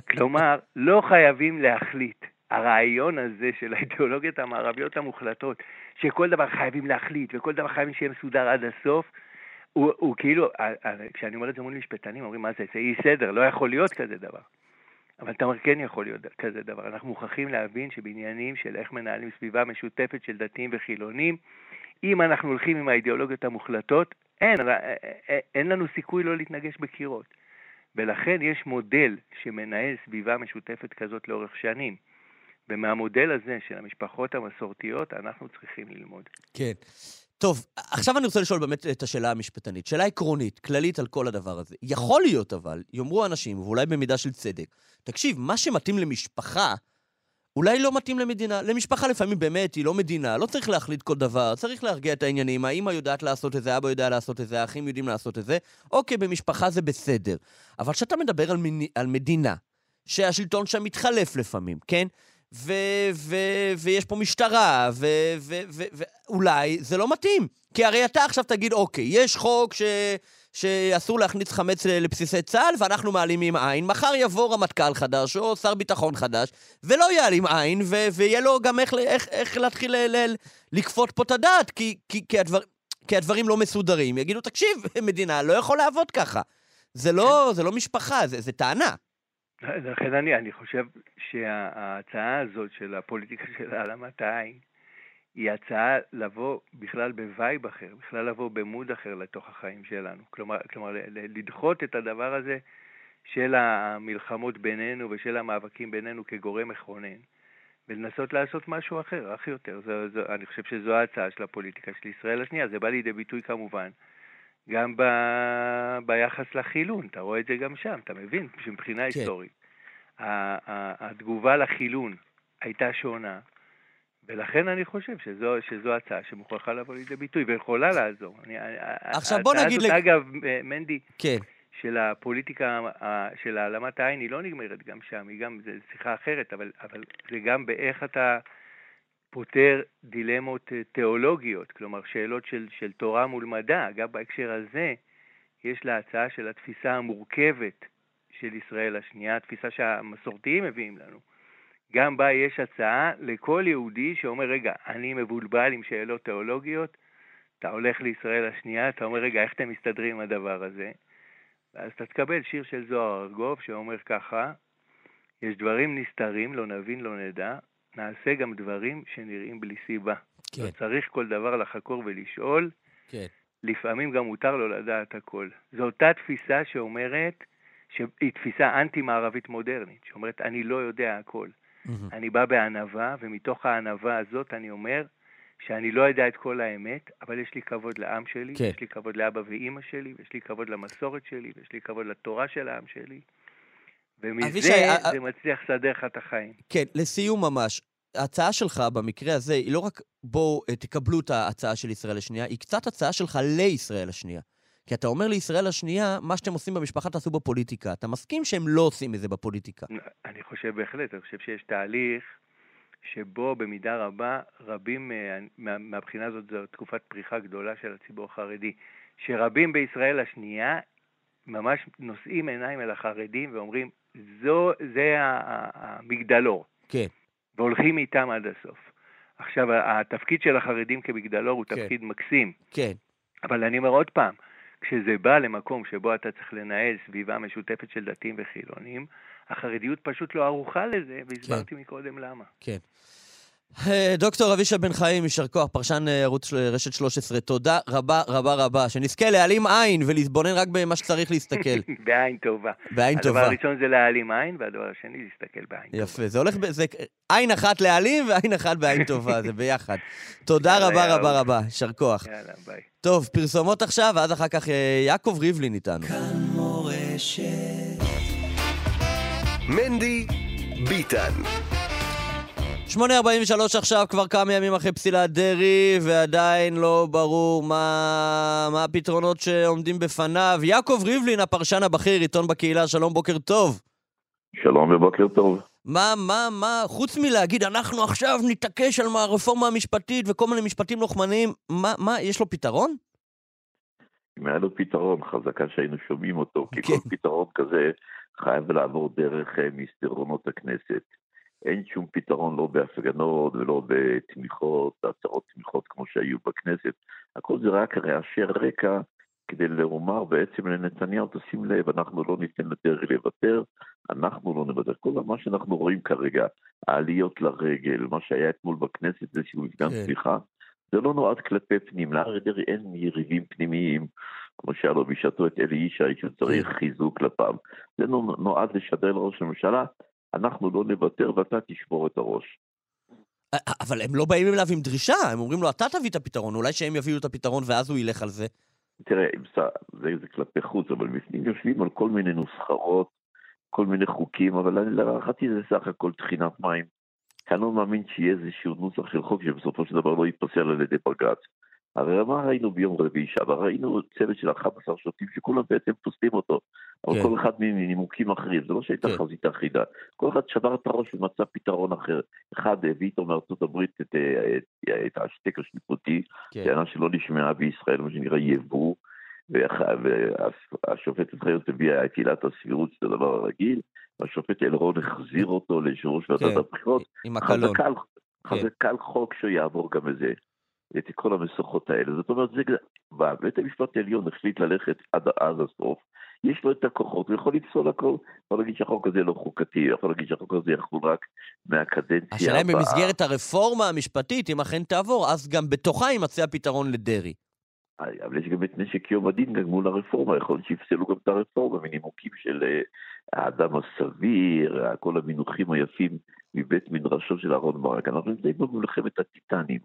כלומר, לא חייבים להחליט. הרעיון הזה של האידיאולוגיות המערביות המוחלטות, שכל דבר חייבים להחליט וכל דבר חייבים שיהיה מסודר עד הסוף, הוא, הוא כאילו, כשאני אומר את זה מול משפטנים, אומרים, מה זה, זה אי סדר, לא יכול להיות כזה דבר. אבל אתה אומר, כן יכול להיות כזה דבר. אנחנו מוכרחים להבין שבעניינים של איך מנהלים סביבה משותפת של דתיים וחילונים, אם אנחנו הולכים עם האידיאולוגיות המוחלטות, אין, אין לנו סיכוי לא להתנגש בקירות. ולכן יש מודל שמנהל סביבה משותפת כזאת לאורך שנים. ומהמודל הזה של המשפחות המסורתיות אנחנו צריכים ללמוד. כן. טוב, עכשיו אני רוצה לשאול באמת את השאלה המשפטנית. שאלה עקרונית, כללית על כל הדבר הזה. יכול להיות אבל, יאמרו אנשים, ואולי במידה של צדק, תקשיב, מה שמתאים למשפחה, אולי לא מתאים למדינה. למשפחה לפעמים באמת היא לא מדינה, לא צריך להחליט כל דבר, צריך להרגיע את העניינים. האמא יודעת לעשות את זה, אבא יודע לעשות את זה, האחים יודעים לעשות את זה. אוקיי, במשפחה זה בסדר. אבל כשאתה מדבר על, מני, על מדינה, שהשלטון שם מתחלף לפעמים, כן? ו- ו- ויש פה משטרה, ואולי זה לא מתאים. כי הרי אתה עכשיו תגיד, אוקיי, יש חוק ש... שאסור להכניס חמץ לבסיסי צה"ל, ואנחנו מעלימים עין. מחר יבוא רמטכ"ל חדש או שר ביטחון חדש, ולא יעלים עין, ו- ויהיה לו גם איך, איך, איך להתחיל ל- ל- לכפות פה את הדעת, כי, כי, כי, הדבר, כי הדברים לא מסודרים. יגידו, תקשיב, מדינה לא יכול לעבוד ככה. זה לא, זה לא משפחה, זה, זה טענה. לכן אני, אני חושב שההצעה הזאת של הפוליטיקה של העלמת העין, היא הצעה לבוא בכלל בווייב אחר, בכלל לבוא במוד אחר לתוך החיים שלנו. כלומר, כלומר לדחות את הדבר הזה של המלחמות בינינו ושל המאבקים בינינו כגורם מכונן, ולנסות לעשות משהו אחר, אך יותר. זו, זו, אני חושב שזו ההצעה של הפוליטיקה של ישראל השנייה. זה בא לידי ביטוי כמובן גם ב, ביחס לחילון, אתה רואה את זה גם שם, אתה מבין? שמבחינה כן. היסטורית. התגובה לחילון הייתה שונה, ולכן אני חושב שזו, שזו הצעה שמוכרחה לבוא לידי ביטוי ויכולה לעזור. אני, עכשיו בוא נגיד... הזאת, לג... אגב, מנדי, כן. של הפוליטיקה, של העלמת העין, היא לא נגמרת גם שם, היא גם, זו שיחה אחרת, אבל, אבל זה גם באיך אתה פותר דילמות אה, תיאולוגיות, כלומר שאלות של, של תורה מול מדע. אגב, בהקשר הזה, יש להצעה של התפיסה המורכבת של ישראל השנייה, התפיסה שהמסורתיים מביאים לנו. גם בה יש הצעה לכל יהודי שאומר, רגע, אני מבולבל עם שאלות תיאולוגיות, אתה הולך לישראל השנייה, אתה אומר, רגע, איך אתם מסתדרים עם הדבר הזה? ואז אתה תקבל שיר של זוהר ארגוב שאומר ככה, יש דברים נסתרים, לא נבין, לא נדע, נעשה גם דברים שנראים בלי סיבה. כן. לא צריך כל דבר לחקור ולשאול, כן. לפעמים גם מותר לו לדעת הכל. זו אותה תפיסה שאומרת שהיא תפיסה אנטי-מערבית מודרנית, שאומרת, אני לא יודע הכל. אני בא בענווה, ומתוך הענווה הזאת אני אומר שאני לא יודע את כל האמת, אבל יש לי כבוד לעם שלי, כן. יש לי כבוד לאבא ואימא שלי, ויש לי כבוד למסורת שלי, ויש לי כבוד לתורה של העם שלי. ומזה אבישי, זה מצליח לסדר לך את החיים. כן, לסיום ממש, ההצעה שלך במקרה הזה היא לא רק בואו אה, תקבלו את ההצעה של ישראל השנייה, היא קצת הצעה שלך לישראל השנייה. כי אתה אומר לישראל השנייה, מה שאתם עושים במשפחה תעשו בפוליטיקה. אתה מסכים שהם לא עושים את זה בפוליטיקה? אני חושב בהחלט, אני חושב שיש תהליך שבו במידה רבה, רבים, אה, מה, מהבחינה הזאת זו תקופת פריחה גדולה של הציבור החרדי, שרבים בישראל השנייה ממש נושאים עיניים אל החרדים ואומרים, זו, זה המגדלור. כן. והולכים איתם עד הסוף. עכשיו, התפקיד של החרדים כמגדלור הוא כן. תפקיד מקסים. כן. אבל אני אומר עוד פעם, כשזה בא למקום שבו אתה צריך לנהל סביבה משותפת של דתיים וחילונים, החרדיות פשוט לא ערוכה לזה, והסברתי כן. מקודם למה. כן. אה, דוקטור אבישי בן חיים, יישר כוח, פרשן אה, ערוץ רשת 13, תודה רבה רבה רבה. שנזכה להעלים עין ולהתבונן רק במה שצריך להסתכל. בעין טובה. בעין טובה. הדבר הראשון זה להעלים עין, והדבר השני להסתכל בעין טובה. יפה, זה הולך, זה עין אחת להעלים ועין אחת בעין טובה, זה ביחד. תודה רבה רבה רבה, יישר כוח. יאללה, ביי. טוב, פרסומות עכשיו, ואז אחר כך אה, יעקב ריבלין איתנו. כאן מורשת. מנדי ביטן 8.43 עכשיו, כבר כמה ימים אחרי פסילת דרעי, ועדיין לא ברור מה, מה הפתרונות שעומדים בפניו. יעקב ריבלין, הפרשן הבכיר, עיתון בקהילה, שלום, בוקר טוב. שלום ובוקר טוב. מה, מה, מה, חוץ מלהגיד, אנחנו עכשיו נתעקש על הרפורמה המשפטית וכל מיני משפטים לוחמניים, מה, מה, יש לו פתרון? אם היה לו פתרון, חזקה שהיינו שומעים אותו, כי כן. כל פתרון כזה חייב לעבור דרך אה, מסדרונות הכנסת. אין שום פתרון לא בהפגנות ולא בתמיכות, הצהרות תמיכות כמו שהיו בכנסת. הכל זה רק רעשי רקע כדי לומר בעצם לנתניהו, תשים לב, אנחנו לא ניתן לדרעי לוותר, אנחנו לא נוותר. כל מה שאנחנו רואים כרגע, העליות לרגל, מה שהיה אתמול בכנסת, זה שהוא מפגן כן. סליחה, זה לא נועד כלפי פנים, לאריה דרעי אין יריבים פנימיים, כמו שהיה לו בשעתו את אלי ישי, שהוא צריך כן. חיזוק כלפיו. זה נועד לשדר לראש הממשלה, אנחנו לא נוותר ואתה תשבור את הראש. אבל הם לא באים אליו עם דרישה, הם אומרים לו, אתה תביא את הפתרון, אולי שהם יביאו את הפתרון ואז הוא ילך על זה. תראה, זה, זה כלפי חוץ, אבל בפנים יושבים על כל מיני נוסחרות, כל מיני חוקים, אבל להערכתי זה סך הכל טחינת מים. אני לא מאמין שיהיה איזשהו נוסח של חוק שבסופו של דבר לא יתפסל על ידי בג"ץ. הרי מה ראינו ביום רביעי שעבר? ראינו צוות של 11 שופטים שכולם בעצם פוסלים אותו, אבל כן. כל אחד מנימוקים אחרים, זה לא שהייתה כן. חזית אחידה. כל אחד שבר את הראש ומצא פתרון אחר. אחד הביא איתו מארצות הברית את, אה, את, את ההשתק השיפוטי, כן. טענה שלא נשמעה בישראל, מה שנקרא יבוא, והשופטת חיות הביאה את עילת הסבירות, שזה הדבר הרגיל, והשופט אלרון החזיר אותו ליושב ראש ועדת כן. הבחירות. עם הקלון. חזקה על חוק שיעבור גם את את כל המשוכות האלה. זאת אומרת, זה, בית המשפט העליון החליט ללכת עד, עד הסוף, יש לו את הכוחות, הוא יכול לפסול הכל, יכול להגיד שהחוק הזה לא חוקתי, יכול להגיד שהחוק הזה יחול רק מהקדנציה הבאה. השאלה אם במסגרת הרפורמה המשפטית, אם אכן תעבור, אז גם בתוכה יימצא הפתרון לדרעי. אבל יש גם את נשק יום הדין גם מול הרפורמה, יכול להיות שיפסלו גם את הרפורמה מנימוקים של אה, האדם הסביר, כל המינוחים היפים מבית מדרשו של אהרון ברק. אנחנו נמצאים במלחמת הטיטנים.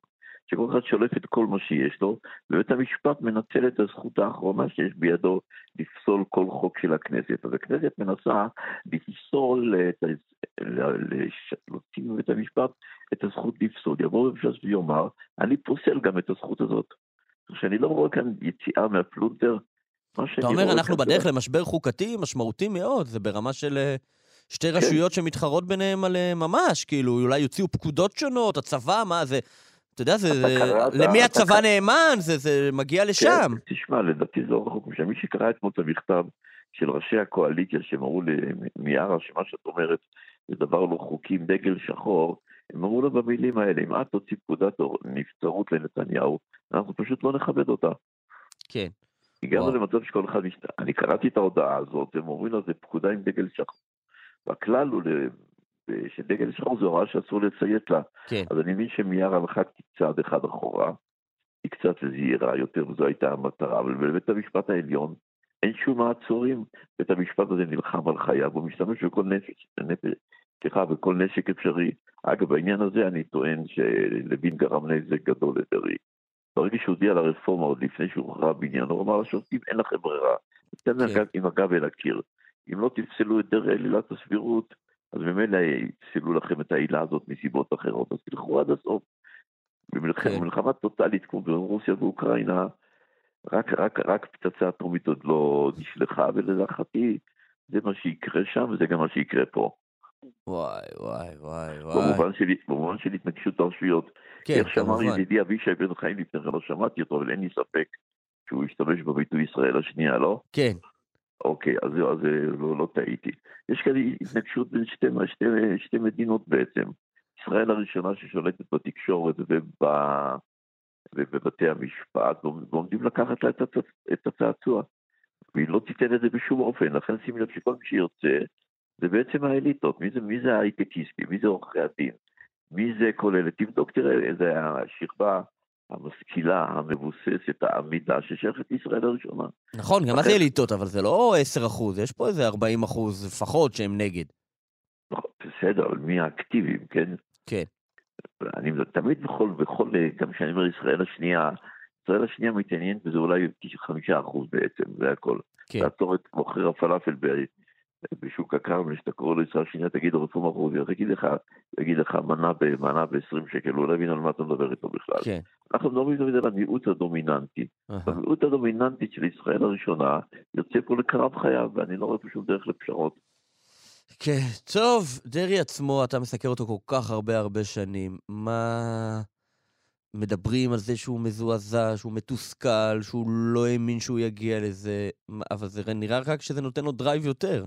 שכל אחד שולף את כל מה שיש לו, ובית המשפט מנצל את הזכות האחרונה שיש בידו לפסול כל חוק של הכנסת. אז הכנסת מנסה לפסול, להוציא מבית המשפט את הזכות לפסול. יבוא המשפט ויאמר, אני פוסל גם את הזכות הזאת. שאני לא רואה כאן יציאה מהפלונטר. אתה אומר, אנחנו בדרך למשבר חוקתי משמעותי מאוד, זה ברמה של... אה, שתי כן. רשויות שמתחרות ביניהם על אה, ממש, כאילו, אולי יוציאו פקודות שונות, הצבא, מה זה... אתה יודע, זה, למי הצבא נאמן? זה, זה מגיע כן, לשם. כן, תשמע, לדעתי זה לא רחוק משם. מי שקרא אתמול את המכתב של ראשי הקואליציה שהם אמרו למיארה שמה שאת אומרת זה דבר לא חוקי עם דגל שחור, הם אמרו לו במילים האלה, אם את תוציא פקודת נבצרות לנתניהו, אנחנו פשוט לא נכבד אותה. כן. הגענו למצב שכל אחד משת... אני קראתי את ההודעה הזאת, הם אומרים לה זה פקודה עם דגל שחור. והכלל הוא שדגל שחור זו הוראה שאסור לציית לה. כן. אז אני מבין שמיארה הלכה צעד אחד אחורה, היא קצת זהירה יותר, וזו הייתה המטרה, אבל בבית המשפט העליון אין שום מעצורים, בית המשפט הזה נלחם על חייו, הוא משתמש בכל נשק, סליחה, בכל נשק אפשרי. אגב, בעניין הזה אני טוען שלוין גרם נזק גדול לדרעי. ברגע שהוא הודיע לרפורמה עוד לפני שהוא הוכרע בעניינו, הוא אמר לשופטים, אין לכם ברירה. להם כן. עם הגב אל הקיר. אם לא תפסלו את דרעי על עילת הסבירות, אז ממילא יפסלו לכם את העילה הזאת מסיבות אחרות, אז תלכו עד הסוף. במלחמה כן. טוטאלית כמו ברוסיה ואוקראינה, רק, רק, רק פצצה אטומית עוד לא נשלחה, ולהערכתי זה מה שיקרה שם וזה גם מה שיקרה פה. וואי, וואי, וואי, וואי. במובן של, במובן של התנגשות הרשויות. כן, איך שאמר ידידי אבישי בן חיים לפני כן, לא שמעתי אותו, אבל אין לי ספק שהוא השתמש בביטוי ישראל השנייה, לא? כן. אוקיי, אז, אז לא, לא טעיתי. יש כאן התנגשות בין שתי, שתי, שתי מדינות בעצם. ישראל הראשונה ששולטת בתקשורת וב, ובבתי המשפט, ועומדים לקחת לה את הצעצוע. והיא לא תיתן את זה בשום אופן, לכן שים לב שכל מי שיוצא, זה בעצם האליטות. מי זה, זה ההייטקיסטים? מי זה עורכי הדין? מי זה אלה? תבדוק, תראה, איזה השכבה המשכילה, המבוססת, העמידה, ששייכת לישראל הראשונה. נכון, גם זה אליטות, אבל זה לא 10 אחוז, יש פה איזה 40 אחוז לפחות שהם נגד. נכון, בסדר, אבל מי האקטיביים, כן? כן. אני תמיד בכל, בכל, גם כשאני אומר ישראל השנייה, ישראל השנייה מתעניינת בזה אולי חמישה אחוז בעצם, זה הכל. כן. לעצור את מוכר הפלאפל בשוק הכרמל, שאתה קורא לו ישראל השנייה, תגיד לו רפורמה חרוביה, תגיד לך, תגיד לו מנה במנה ב-20 שקל, הוא לא יבין על מה אתה מדבר איתו בכלל. כן. אנחנו מדברים תמיד על המיעוט הדומיננטי. המיעוט הדומיננטי של ישראל הראשונה יוצא פה לקרב חייו, ואני לא רואה פה שום דרך לפשרות. כן, טוב, דרעי עצמו, אתה מסקר אותו כל כך הרבה הרבה שנים. מה... מדברים על זה שהוא מזועזע, שהוא מתוסכל, שהוא לא האמין שהוא יגיע לזה, אבל זה נראה רק שזה נותן לו דרייב יותר.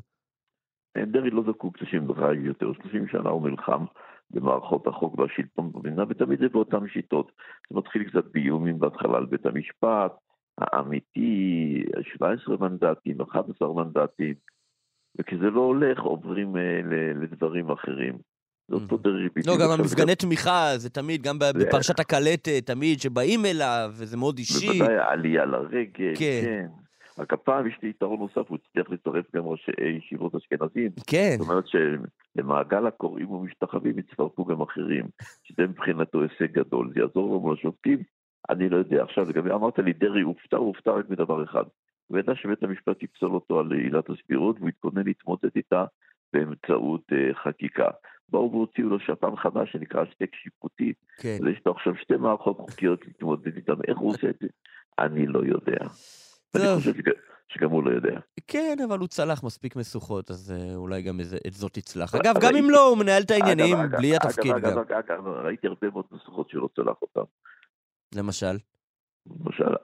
דרעי לא זקוק לשום דרייב יותר, 30 שנה הוא נלחם במערכות החוק והשלטון במדינה, ותמיד זה באותן שיטות. זה מתחיל קצת באיומים בהתחלה על בית המשפט, האמיתי, 17 מנדטים, 11 מנדטים, וכשזה לא הולך עוברים אה, לדברים אחרים. זה אותו דרעי בדיוק. לא, גם המפגני תמיכה, זה תמיד, גם בפרשת הקלטת, תמיד, שבאים אליו, וזה מאוד אישי. בוודאי, עלייה לרגל, כן. רק הפעם יש לי יתרון נוסף, הוא הצליח לצרף גם ראשי ישיבות אשכנזים. כן. זאת אומרת שלמעגל הקוראים ומשתחווים יצטרפו גם אחרים, שזה מבחינתו הישג גדול. זה יעזור לנו לשופטים? אני לא יודע. עכשיו, לגבי, אמרת לי, דרעי הופתע, הוא הופתע רק מדבר אחד. הוא ידע שבית המשפט יפסול אותו על עילת הסבירות, והוא התכונן להתמודד איתה באמצעות uh, חקיקה. באו והוציאו לו שפן חדש שנקרא שטק שיפוטי. כן. ויש לו עכשיו שתי מערכות חוקיות להתמודד איתן, איך הוא עושה את זה? אני לא יודע. אני חושב שגם הוא לא יודע. כן, אבל הוא צלח מספיק משוכות, אז uh, אולי גם את זאת תצלח. אגב, גם אם לא, הוא מנהל את העניינים בלי התפקיד גם. אגב, ראיתי הרבה מאוד משוכות שלא צלח אותן. למשל? למשל,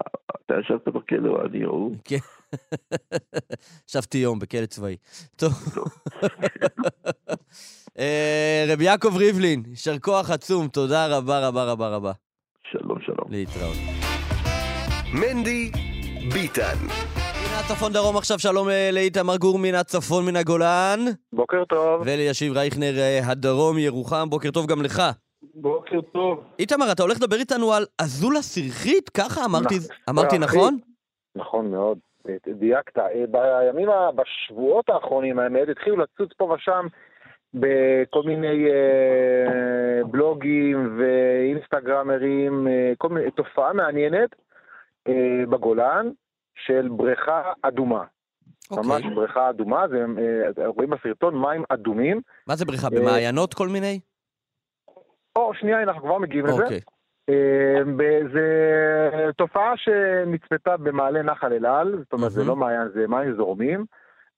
אתה ישבת בכלא או אני או הוא? כן. ישבתי יום בכלא צבאי. טוב. אה, רבי יעקב ריבלין, יישר כוח עצום, תודה רבה רבה רבה רבה. שלום, שלום. להתראות. מנדי ביטן. מן הצפון דרום עכשיו, שלום אה, לאיתמר גור מן הצפון מן הגולן. בוקר טוב. ולישיב רייכנר אה, הדרום ירוחם, בוקר טוב גם לך. בוקר טוב. איתמר, אתה הולך לדבר איתנו על אזולה סרחית? ככה אמרתי, אמרתי נכון? נכון מאוד, דייקת. בימים, בשבועות האחרונים, האמת, התחילו לצוץ פה ושם בכל מיני אה, בלוגים ואינסטגרמרים, אה, כל מיני, תופעה מעניינת אה, בגולן של בריכה אדומה. Okay. אוקיי. ממש בריכה אדומה, זה, אה, רואים בסרטון מים אדומים. מה זה בריכה? אה, במעיינות כל מיני? או, שנייה, אנחנו כבר מגיעים okay. לזה. אוקיי. אה, זה תופעה שנצפתה במעלה נחל אל על, זאת אומרת, mm-hmm. זה לא מעיין, זה מים זורמים.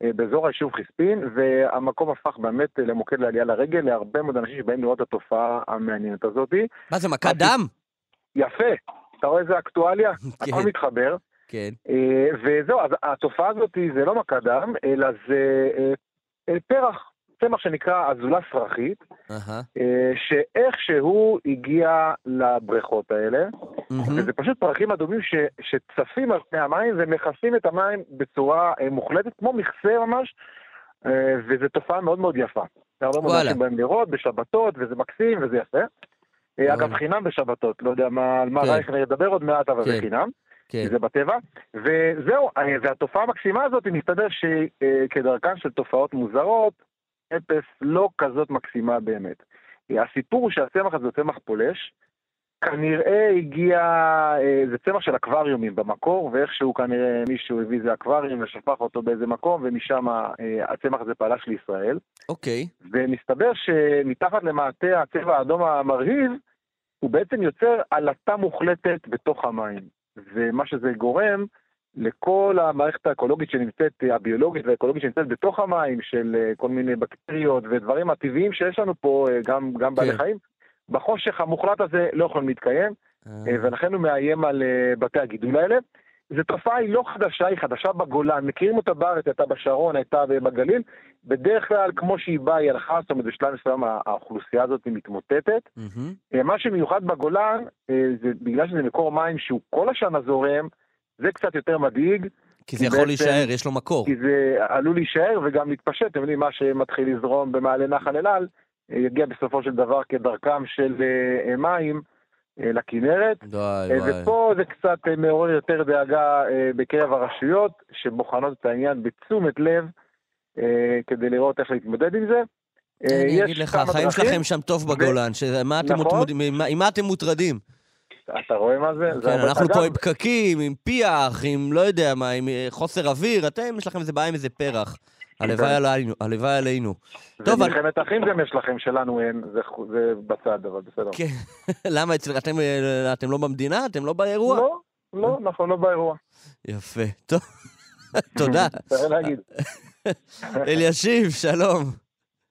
אה, באזור היישוב חיספין, והמקום הפך באמת למוקד לעלייה לרגל להרבה מאוד אנשים שבאים לראות את התופעה המעניינת הזאת. מה זה, מכת דם? יפה, אתה רואה איזה אקטואליה? כן. הכל מתחבר. כן. אה, וזהו, אז התופעה הזאת זה לא מכת דם, אלא זה אה, פרח, צמח שנקרא אזולה סרחית, uh-huh. שאיכשהו הגיע לבריכות האלה, uh-huh. וזה פשוט פרחים אדומים ש, שצפים על פני המים ומכסים את המים בצורה אה, מוחלטת, כמו מכסה ממש, אה, וזו תופעה מאוד מאוד יפה. הרבה מאוד אנשים באים לראות בשבתות, וזה מקסים וזה יפה. אגב, חינם בשבתות, לא יודע מה, על מה כן. רייכנר ידבר עוד מעט, אבל כן. זה חינם. כן. זה בטבע. וזהו, והתופעה המקסימה הזאת, מסתבר שכדרכן של תופעות מוזרות, אפס לא כזאת מקסימה באמת. הסיפור הוא שהצמח הזה הוא צמח פולש, כנראה הגיע, אה, זה צמח של אקווריומים במקור, ואיכשהו כנראה מישהו הביא איזה אקווריום ושפך אותו באיזה מקום, ומשם אה, הצמח הזה פלש לישראל. אוקיי. Okay. ומסתבר שמתחת למעטה הצבע האדום המרהיב, הוא בעצם יוצר עלטה מוחלטת בתוך המים. ומה שזה גורם, לכל המערכת האקולוגית שנמצאת, הביולוגית והאקולוגית שנמצאת בתוך המים, של כל מיני בקטריות ודברים הטבעיים שיש לנו פה, גם, גם בעלי כן. חיים, בחושך המוחלט הזה לא יכולים להתקיים, אה. אה, ולכן הוא מאיים על אה, בתי הגידול האלה. זו תופעה היא לא חדשה, היא חדשה בגולן, מכירים אותה בארץ, הייתה בשרון, הייתה בגליל, בדרך כלל כמו שהיא באה היא הלכה, זאת אומרת בשלב מסוים האוכלוסייה הזאת מתמוטטת. Mm-hmm. מה שמיוחד בגולן, זה בגלל שזה מקור מים שהוא כל השנה זורם, זה קצת יותר מדאיג. כי זה יכול בעצם, להישאר, יש לו מקור. כי זה עלול להישאר וגם להתפשט, אתם יודעים, מה שמתחיל לזרום במעלה נחל אלעל, יגיע בסופו של דבר כדרכם של אה, מים אה, לכנרת. די, אה, ופה זה קצת מעורר יותר דאגה בקרב הרשויות, שבוחנות את העניין בתשומת לב, כדי לראות איך להתמודד עם זה. אני אגיד לך, החיים שלכם שם טוב בגולן, נכון. עם מה אתם מוטרדים? אתה רואה מה זה? כן, אנחנו פה עם פקקים, עם פיח, עם לא יודע מה, עם חוסר אוויר, אתם, יש לכם איזה בעיה עם איזה פרח. הלוואי עלינו, הלוואי עלינו. טוב, ומלחמת אחים גם יש לכם, שלנו אין, זה בצד, אבל בסדר. כן, למה אתם לא במדינה? אתם לא באירוע? לא, לא, אנחנו לא באירוע. יפה, טוב, תודה. צריך להגיד. אלישיב, שלום.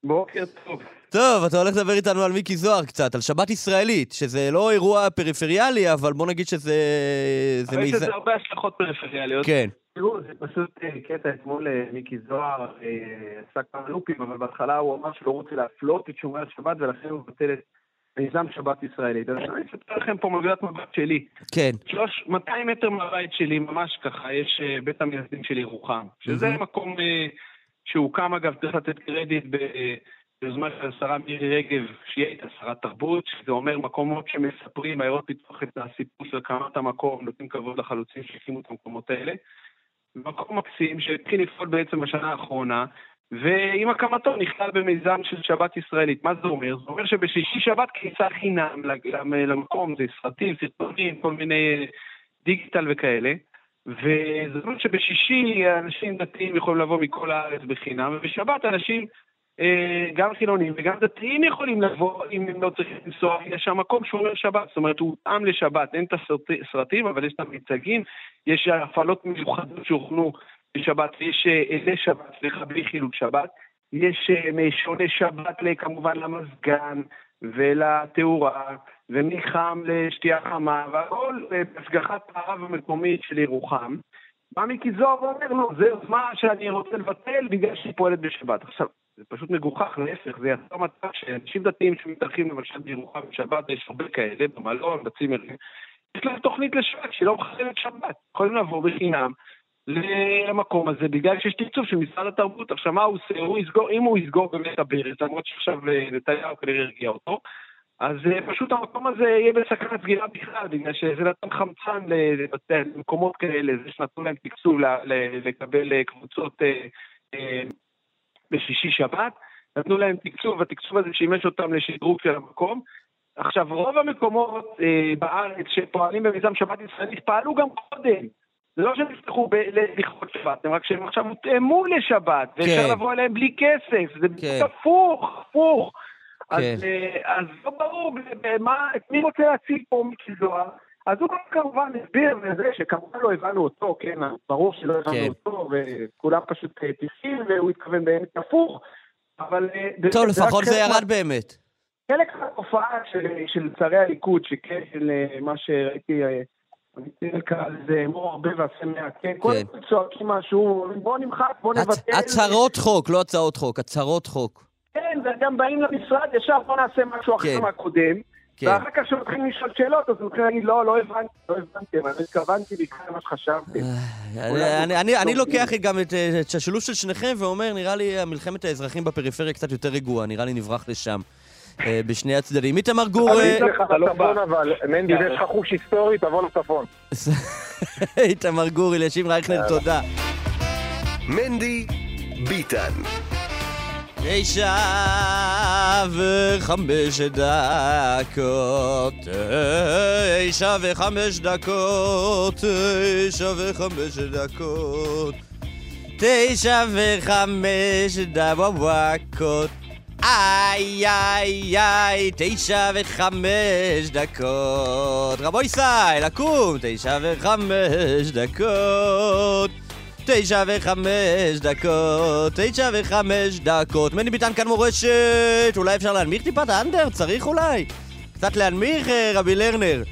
בוקר טוב. טוב, אתה הולך לדבר איתנו על מיקי זוהר קצת, על שבת ישראלית, שזה לא אירוע פריפריאלי, אבל בוא נגיד שזה... אבל יש לזה הרבה השלכות פריפריאליות. כן. תראו, זה פשוט אה, קטע אתמול אה, מיקי זוהר אה, עשה כמה לופים, אבל בהתחלה הוא אמר שהוא לא רוצה להפלות את שומרי השבת, ולכן הוא מבטל את מיזם שבת ישראלית. אז אני אספר לכם פה מגודת מבט שלי. כן. 200 מטר מהבית שלי, ממש ככה, יש בית המייסדים של ירוחם, שזה מקום שהוקם, אגב, צריך לתת קרדיט ביוזמה של השרה מירי רגב, שהיא הייתה שרת תרבות, שזה אומר מקומות שמספרים, עיירות פיתוח את הסיפור של הקמת המקום, נותנים כבוד לחלוצים שהקימו את המקומות האלה. מקום מקסים שהתחיל לפעול בעצם בשנה האחרונה, ועם הקמתו נכלל במיזם של שבת ישראלית. מה זה אומר? זה אומר שבשישי שבת כניסה חינם למקום, זה סרטים, סרטונים, כל מיני דיגיטל וכאלה. וזה אומר שבשישי אנשים דתיים יכולים לבוא מכל הארץ בחינם, ובשבת אנשים אה, גם חילונים וגם דתיים יכולים לבוא אם הם לא צריכים לנסוע, יש שם מקום שומר שבת, זאת אומרת הוא הותאם לשבת, אין את הסרטים אבל יש את המיצגים, יש הפעלות מיוחדות שהוכנו בשבת, יש אה, אלי שבת, סליחה, בלי חילוק שבת, יש אה, שוני שבת כמובן למזגן ולתאורה, ומחם לשתייה חמה, והכל בהשגחת הרב המקומית של ירוחם. בא מיקי זוהר ואומר לו, זה יוזמה שאני רוצה לבטל בגלל שהיא פועלת בשבת. עכשיו, זה פשוט מגוחך, להפך, זה יצר מצב שאנשים דתיים שמתארחים למשל בירוחם בשבת, יש הרבה כאלה, במלון, בצימרים, יש להם תוכנית לשבת שהיא לא מחללת שבת. יכולים לעבור בחינם למקום הזה, בגלל שיש תקצוב של משרד התרבות. עכשיו, מה הוא עושה? הוא יסגור, אם הוא יסגור באמת הברז, למרות שעכשיו אה, נתניהו כנראה הרגיע אותו, אז אה, פשוט המקום הזה יהיה בסכנת סגירה בכלל, בגלל שזה נתן חמצן למקומות כאלה, זה שנתנו להם תקצוב לקבל אה, קבוצות בשישי שבת, נתנו להם תקצוב, והתקצוב הזה שימש אותם לשדרוג של המקום. עכשיו, רוב המקומות אה, בארץ שפועלים במיזם שבת ישראלית פעלו גם קודם. זה לא שהם יפתחו לכבוד שבת, הם רק שהם עכשיו הותאמו לשבת, ואפשר כן. לבוא אליהם בלי כסף, זה כן. הפוך, הפוך. כן. אז, אה, אז לא ברור מה, מי רוצה להציג פה מיקי זוהר. אז הוא כמובן הסביר לזה שכמובן לא הבנו אותו, כן, ברור שלא הבנו כן. אותו, וכולם פשוט אה, טיסים, והוא התכוון באמת הפוך, אבל... אה, טוב, לפחות זה ירד באמת. חלק מהתופעה של, של צערי הליכוד, שכן, של אה, מה שראיתי, אני קרא לזה אמור הרבה ועשה מעט, כן, כל הזמן כן. צועקים משהו, בואו נמחק, בואו נבטל. הצהרות חוק, לא הצעות חוק, הצהרות חוק. כן, וגם באים למשרד, ישר בואו נעשה משהו אחר כן. מהקודם. כן. ואחר כך כשמתחילים לשאול שאלות, אז הוא מתחיל להגיד, לא, לא הבנתי, לא הבנתי, אבל התכוונתי בעיקר למה שחשבתי. אה, אני לוקח גם את השילוב של שניכם ואומר, נראה לי מלחמת האזרחים בפריפריה קצת יותר רגועה, נראה לי נברח לשם. אה, בשני הצדדים. איתמר גור... אני אה, אתן לך לצפון אבל, מנדי, יש לך חוש היסטורי, תבוא לצפון. איתמר גור, אלישיב רייכנר, תודה. מנדי ביטן. תשע וחמש דקות, תשע וחמש דקות, תשע וחמש דקות, תשע וחמש דקות, איי איי איי, תשע וחמש דקות. רבו ישראל, לקום, תשע וחמש דקות. תשע וחמש דקות, תשע וחמש דקות. מני ביטן כאן מורשת, אולי אפשר להנמיך טיפה את האנדר? צריך אולי? קצת להנמיך, אה, רבי לרנר.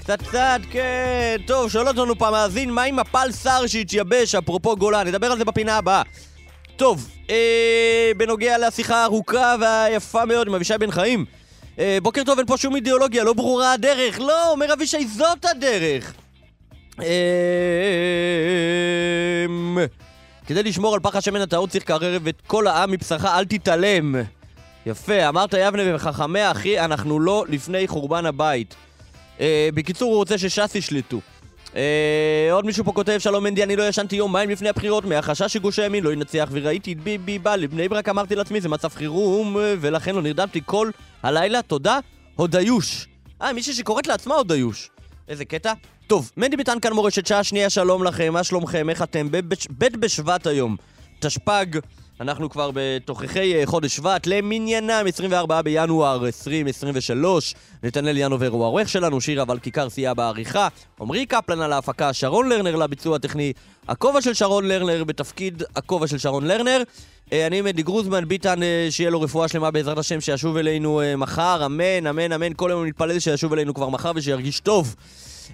קצת קצת, כן. טוב, שואל אותנו פעם מאזין, מה עם מפל שר שהתייבש, אפרופו גולן? נדבר על זה בפינה הבאה. טוב, אה, בנוגע לשיחה הארוכה והיפה מאוד עם אבישי בן חיים. אה, בוקר טוב, אין פה שום אידיאולוגיה, לא ברורה הדרך. לא, אומר אבישי, זאת הדרך. אמ, כדי לשמור על פח השמן הטעות צריך לקרב את כל העם מבשרך, אל תתעלם. יפה, אמרת יבנה וחכמיה, אחי, אנחנו לא לפני חורבן הבית. אה, בקיצור, הוא רוצה שש"ס ישלטו. אה, עוד מישהו פה כותב, שלום מנדי, אני לא ישנתי יומיים לפני הבחירות מהחשש שגוש הימין לא ינצח וראיתי את ביבי בא לבני ברק, אמרתי לעצמי, זה מצב חירום, ולכן לא נרדמתי כל הלילה, תודה, הודיוש. אה, מישהי שקוראת לעצמה הודיוש. איזה קטע. טוב, מנדי ביטן כאן מורשת שעה שנייה, שלום לכם, מה שלומכם, איך אתם? ב' בשבט היום, תשפ"ג, אנחנו כבר בתוככי אה, חודש שבט, למניינם 24 בינואר 2023. נתנאל ינובר הוא העורך שלנו, שירה אבל כיכר סייע בעריכה, עמרי קפלן על ההפקה, שרון לרנר לביצוע הטכני, הכובע של שרון לרנר בתפקיד הכובע של שרון לרנר. אה, אני מדי גרוזמן, ביטן, אה, שיהיה לו רפואה שלמה בעזרת השם, שישוב אלינו מחר, אמן, אמן, אמן, כל היום נתפלל שישוב אלינו כבר מחר ושירגיש טוב.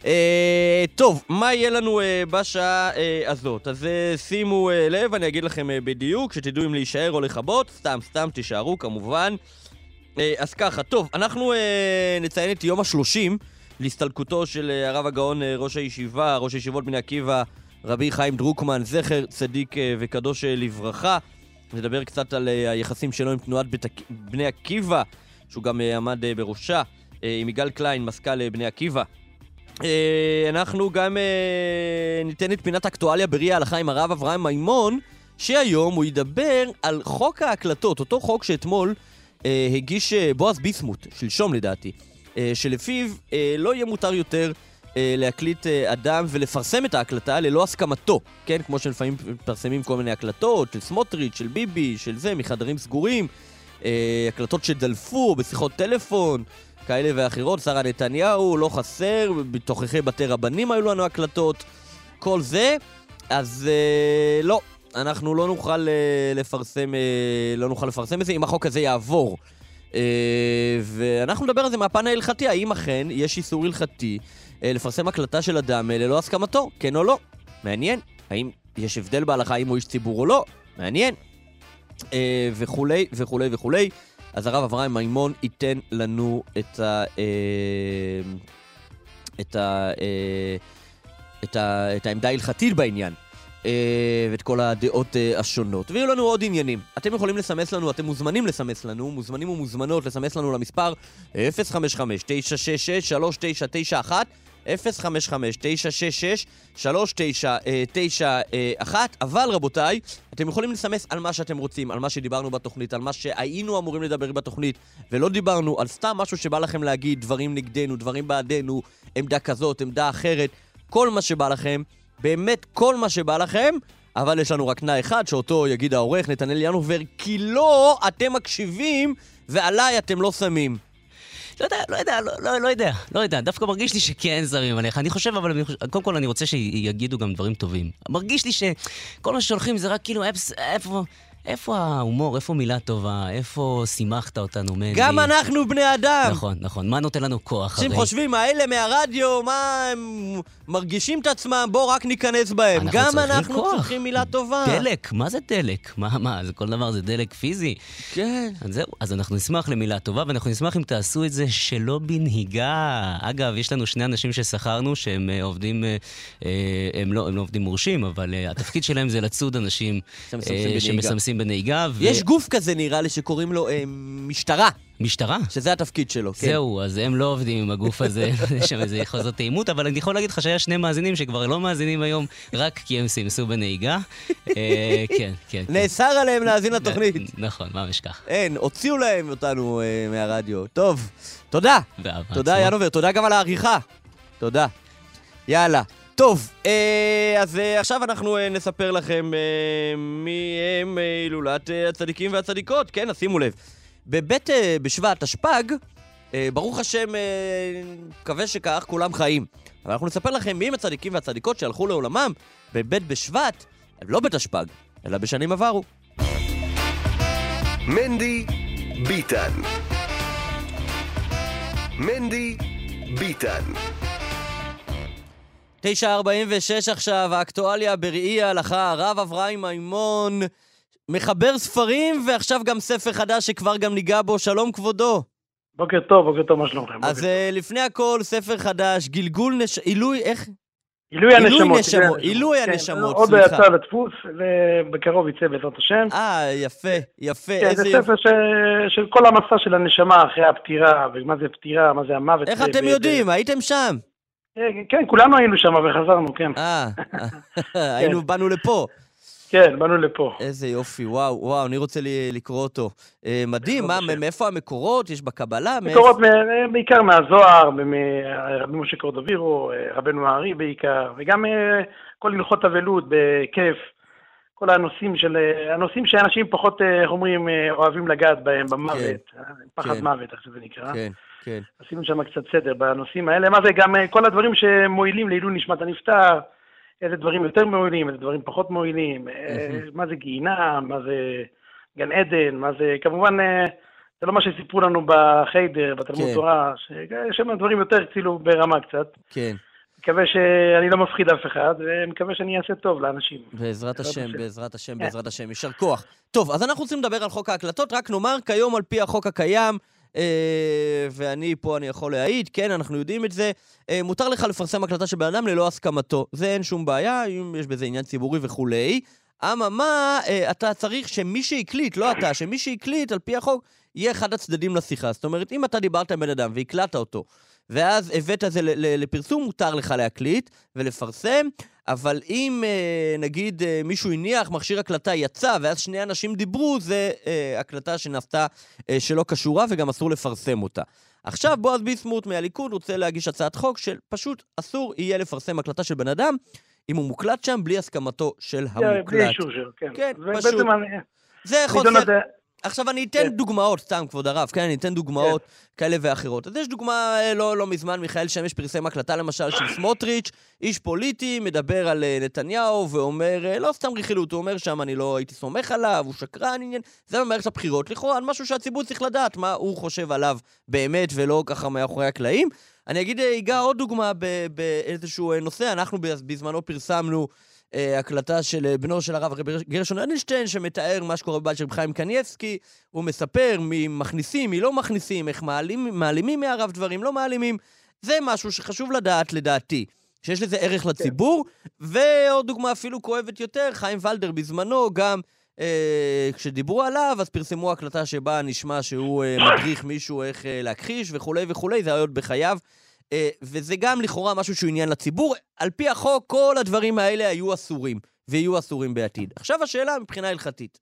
אה, טוב, מה יהיה לנו אה, בשעה אה, הזאת? אז אה, שימו אה, לב, אני אגיד לכם אה, בדיוק, שתדעו אם להישאר או לכבות, סתם, סתם, תישארו כמובן. אה, אז ככה, טוב, אנחנו אה, נציין את יום השלושים להסתלקותו של אה, הרב הגאון, אה, ראש הישיבה, ראש הישיבות בני עקיבא, רבי חיים דרוקמן, זכר צדיק אה, וקדוש אה, לברכה. נדבר קצת על אה, היחסים שלו עם תנועת בני עקיבא, שהוא גם אה, עמד אה, בראשה, עם יגאל קליין, מזכ"ל בני עקיבא. אנחנו גם ניתן את פינת אקטואליה בראי ההלכה עם הרב אברהם מימון, שהיום הוא ידבר על חוק ההקלטות, אותו חוק שאתמול הגיש בועז ביסמוט, שלשום לדעתי, שלפיו לא יהיה מותר יותר להקליט אדם ולפרסם את ההקלטה ללא הסכמתו, כן? כמו שלפעמים מפרסמים כל מיני הקלטות של סמוטריץ', של ביבי, של זה, מחדרים סגורים, הקלטות שדלפו בשיחות טלפון. כאלה ואחרות, שרה נתניהו, לא חסר, בתוככי בתי רבנים היו לנו הקלטות, כל זה, אז אה, לא, אנחנו לא נוכל אה, לפרסם, אה, לא נוכל לפרסם את זה אם החוק הזה יעבור. אה, ואנחנו נדבר על זה מהפן ההלכתי, האם אכן יש איסור הלכתי אה, לפרסם הקלטה של אדם אה, ללא הסכמתו, כן או לא? מעניין. האם יש הבדל בהלכה אם הוא איש ציבור או לא? מעניין. אה, וכולי וכולי וכולי. אז הרב אברהם מימון ייתן לנו את ה... אה, את ה... אה, את, ה, את העמדה ההלכתית בעניין. אה, ואת כל הדעות השונות. ויהיו לנו עוד עניינים. אתם יכולים לסמס לנו, אתם מוזמנים לסמס לנו, מוזמנים ומוזמנות לסמס לנו למספר 055-966-3991 055-966-3991, אבל רבותיי, אתם יכולים לסמס על מה שאתם רוצים, על מה שדיברנו בתוכנית, על מה שהיינו אמורים לדבר בתוכנית, ולא דיברנו, על סתם משהו שבא לכם להגיד, דברים נגדנו, דברים בעדנו, עמדה כזאת, עמדה אחרת, כל מה שבא לכם, באמת כל מה שבא לכם, אבל יש לנו רק תנאי אחד, שאותו יגיד העורך נתנאל ינובר, כי לא אתם מקשיבים ועליי אתם לא שמים. לא יודע, לא יודע, לא, לא, לא יודע, לא יודע. דווקא מרגיש לי שכן זרים עליך. אני חושב, אבל קודם כל אני רוצה שיגידו גם דברים טובים. מרגיש לי שכל מה ששולחים זה רק כאילו, איפה... איפה ההומור, איפה מילה טובה, איפה שימחת אותנו, מנדי? גם אנחנו בני אדם! נכון, נכון. מה נותן לנו כוח, הרי? אנשים חושבים, האלה מהרדיו, מה הם מרגישים את עצמם, בואו רק ניכנס בהם. אנחנו גם אנחנו כוח. צריכים מילה טובה. דלק, מה זה דלק? מה, מה, זה כל דבר זה דלק פיזי? כן. אז זהו, אז אנחנו נשמח למילה טובה, ואנחנו נשמח אם תעשו את זה שלא בנהיגה. אגב, יש לנו שני אנשים ששכרנו, שהם uh, עובדים, uh, הם, לא, הם לא עובדים מורשים, אבל התפקיד שלהם זה לצוד אנשים שמסמסים בנהיגה. ו... יש גוף כזה, נראה לי, שקוראים לו אה, משטרה. משטרה? שזה התפקיד שלו, כן. זהו, אז הם לא עובדים עם הגוף הזה, יש שם איזה חוזר תאימות, אבל אני יכול להגיד לך שהיה שני מאזינים שכבר לא מאזינים היום, רק כי הם סימסו בנהיגה. אה, כן, כן. נאסר עליהם להאזין לתוכנית. נכון, ממש כך. אין, הוציאו להם אותנו אה, מהרדיו. טוב, תודה. תודה, ינובר, תודה גם על העריכה. תודה. יאללה. טוב, אה, אז אה, עכשיו אנחנו אה, נספר לכם מי הם הילולת הצדיקים והצדיקות. כן, אז שימו לב. בבית בשבט, תשפ"ג, ברוך השם, מקווה שכך כולם חיים. אבל אנחנו נספר לכם מי הם הצדיקים והצדיקות שהלכו לעולמם בבית בשבט, לא בתשפ"ג, אלא בשנים עברו. מנדי ביטן מנדי ביטן 9.46 עכשיו, האקטואליה בראי ההלכה, הרב אברהם מימון, מחבר ספרים, ועכשיו גם ספר חדש שכבר גם ניגע בו. שלום כבודו. בוקר טוב, בוקר טוב, מה שלומכם? אז uh, לפני הכל, ספר חדש, גלגול נש... עילוי, איך? עילוי הנשמות. עילוי הנשמות, עוד לא יצא לדפוס, ובקרוב יצא בעזרת השם. אה, יפה, יפה. כן, זה ספר של כל המסע של הנשמה אחרי הפטירה, ומה זה פטירה, מה זה המוות. איך אתם יודעים? הייתם שם. כן, כולנו היינו שם וחזרנו, כן. אה, היינו, באנו לפה. כן, באנו לפה. איזה יופי, וואו, וואו, אני רוצה לקרוא אותו. אה, מדהים, מה, מאיפה המקורות? יש בקבלה? מקורות בעיקר מהזוהר, מרבי משה קורדובירו, אה, רבנו הארי בעיקר, וגם אה, כל הלכות אבלות בכיף. כל הנושאים של, הנושאים שאנשים פחות, איך אומרים, אוהבים לגעת בהם, במוות, כן, פחד כן. מוות, איך שזה נקרא. כן, כן. עשינו שם קצת סדר בנושאים האלה. מה זה גם כל הדברים שמועילים לעילוי נשמת הנפטר, איזה דברים יותר מועילים, איזה דברים פחות מועילים, מה זה גיהינם, מה זה גן עדן, מה זה, כמובן, אה, זה לא מה שסיפרו לנו בחיידר, בתלמוד כן. תורה, שיש שם דברים יותר כאילו ברמה קצת. כן. מקווה שאני לא מפחיד אף אחד, ומקווה שאני אעשה טוב לאנשים. בעזרת השם, בעזרת השם, בעזרת השם, יישר כוח. טוב, אז אנחנו רוצים לדבר על חוק ההקלטות, רק נאמר, כיום על פי החוק הקיים, אה, ואני פה, אני יכול להעיד, כן, אנחנו יודעים את זה. אה, מותר לך לפרסם הקלטה של בן אדם ללא הסכמתו. זה אין שום בעיה, אם יש בזה עניין ציבורי וכולי. אממה, אה, אתה צריך שמי שהקליט, לא אתה, שמי שהקליט, על פי החוק, יהיה אחד הצדדים לשיחה. זאת אומרת, אם אתה דיברת עם בן אדם והקלטת אותו, ואז הבאת את זה לפרסום, מותר לך להקליט ולפרסם, אבל אם אה, נגיד אה, מישהו הניח, מכשיר הקלטה יצא, ואז שני אנשים דיברו, זה אה, הקלטה שנעשתה שלא קשורה וגם אסור לפרסם אותה. עכשיו בועז ביסמוט מהליכוד רוצה להגיש הצעת חוק שפשוט אסור יהיה לפרסם הקלטה של בן אדם אם הוא מוקלט שם בלי הסכמתו של המוקלט. בלי אישור שלו, כן. כן, פשוט. זה חוסר... עכשיו אני אתן כן. דוגמאות, סתם, כבוד הרב, כן, אני אתן דוגמאות כן. כאלה ואחרות. אז יש דוגמה אה, לא, לא מזמן, מיכאל שמש פרסם הקלטה למשל של סמוטריץ', איש פוליטי, מדבר על אה, נתניהו ואומר, אה, לא סתם רכילות, הוא אומר שם, אני לא הייתי סומך עליו, הוא שקרן, עניין, זה במערכת הבחירות, לכאורה, על משהו שהציבור צריך לדעת מה הוא חושב עליו באמת, ולא ככה מאחורי הקלעים. אני אגיד, אגע עוד דוגמה באיזשהו נושא, אנחנו בזמנו פרסמנו הקלטה של אה, בנו של הרב גרשון אדלשטיין, שמתאר מה שקורה בבית של חיים קניאבסקי. הוא מספר מי מכניסים, מי לא מכניסים, איך מעלים, מעלימים מהרב דברים, לא מעלימים. זה משהו שחשוב לדעת, לדעתי, שיש לזה ערך כן. לציבור. ועוד דוגמה אפילו כואבת יותר, חיים ולדר בזמנו גם... אה, כשדיברו עליו, אז פרסמו הקלטה שבה נשמע שהוא אה, מדריך מישהו איך אה, להכחיש וכולי וכולי, זה היה עוד בחייו. אה, וזה גם לכאורה משהו שהוא עניין לציבור. על פי החוק, כל הדברים האלה היו אסורים, ויהיו אסורים בעתיד. עכשיו השאלה מבחינה הלכתית.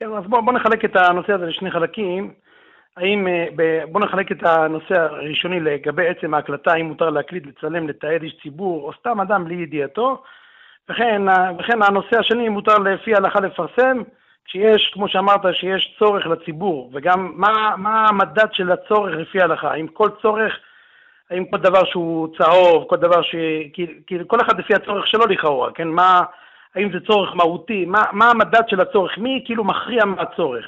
כן, אז בואו בוא נחלק את הנושא הזה לשני חלקים. האם, אה, בואו נחלק את הנושא הראשוני לגבי עצם ההקלטה, האם מותר להקליט, לצלם, לתעד איש ציבור, או סתם אדם בלי ידיעתו. וכן, וכן הנושא השני, מותר לפי ההלכה לפרסם, כשיש, כמו שאמרת, שיש צורך לציבור, וגם מה, מה המדד של הצורך לפי ההלכה, האם כל צורך האם כל דבר שהוא צהוב, כל דבר ש... כאילו כל אחד לפי הצורך שלו לכאורה, כן? מה, האם זה צורך מהותי, מה, מה המדד של הצורך, מי כאילו מכריע מה הצורך.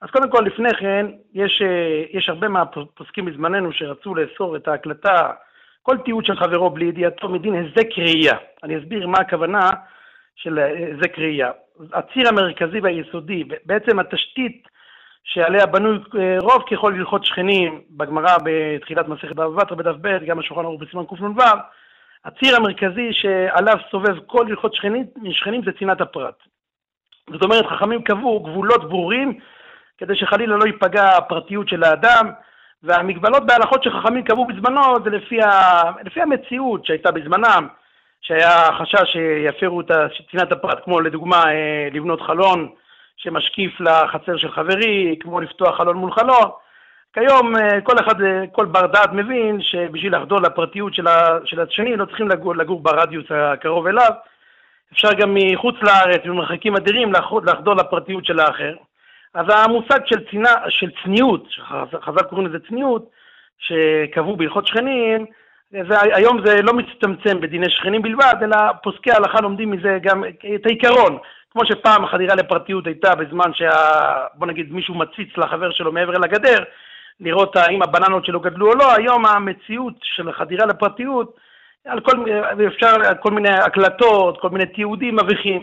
אז קודם כל, לפני כן, יש, אה, יש הרבה מהפוסקים בזמננו שרצו לאסור את ההקלטה, כל תיעוד של חברו בלי ידיעתו מדין היזק ראייה. אני אסביר מה הכוונה של היזק ראייה. הציר המרכזי והיסודי, בעצם התשתית שעליה בנוי אה, רוב ככל הלכות שכנים, בגמרא בתחילת מסכת בבא בתרא בדף ב', גם השולחן ערוך בסימן קנ"ו, הציר המרכזי שעליו סובב כל הלכות שכנים, שכנים זה צנעת הפרט. זאת אומרת, חכמים קבעו גבולות ברורים כדי שחלילה לא ייפגע הפרטיות של האדם, והמגבלות בהלכות שחכמים קבעו בזמנו זה לפי, ה... לפי המציאות שהייתה בזמנם, שהיה חשש שיפרו את צנעת הפרט, כמו לדוגמה אה, לבנות חלון שמשקיף לחצר של חברי, כמו לפתוח חלון מול חלון. כיום אה, כל אחד, אה, כל בר דעת מבין שבשביל לחדור לפרטיות של השני לא צריכים לגור, לגור ברדיוס הקרוב אליו. אפשר גם מחוץ לארץ, במרחקים אדירים, לחדור לפרטיות של האחר. אז המושג של, צינה, של צניעות, שחז"ל קוראים לזה צניעות, שקבעו בהלכות שכנים, זה, היום זה לא מצטמצם בדיני שכנים בלבד, אלא פוסקי ההלכה לומדים מזה גם את העיקרון. כמו שפעם החדירה לפרטיות הייתה בזמן שה... בוא נגיד מישהו מציץ לחבר שלו מעבר לגדר, לראות האם הבננות שלו גדלו או לא, היום המציאות של החדירה לפרטיות, על כל, אפשר כל מיני הקלטות, כל מיני תיעודים מביכים.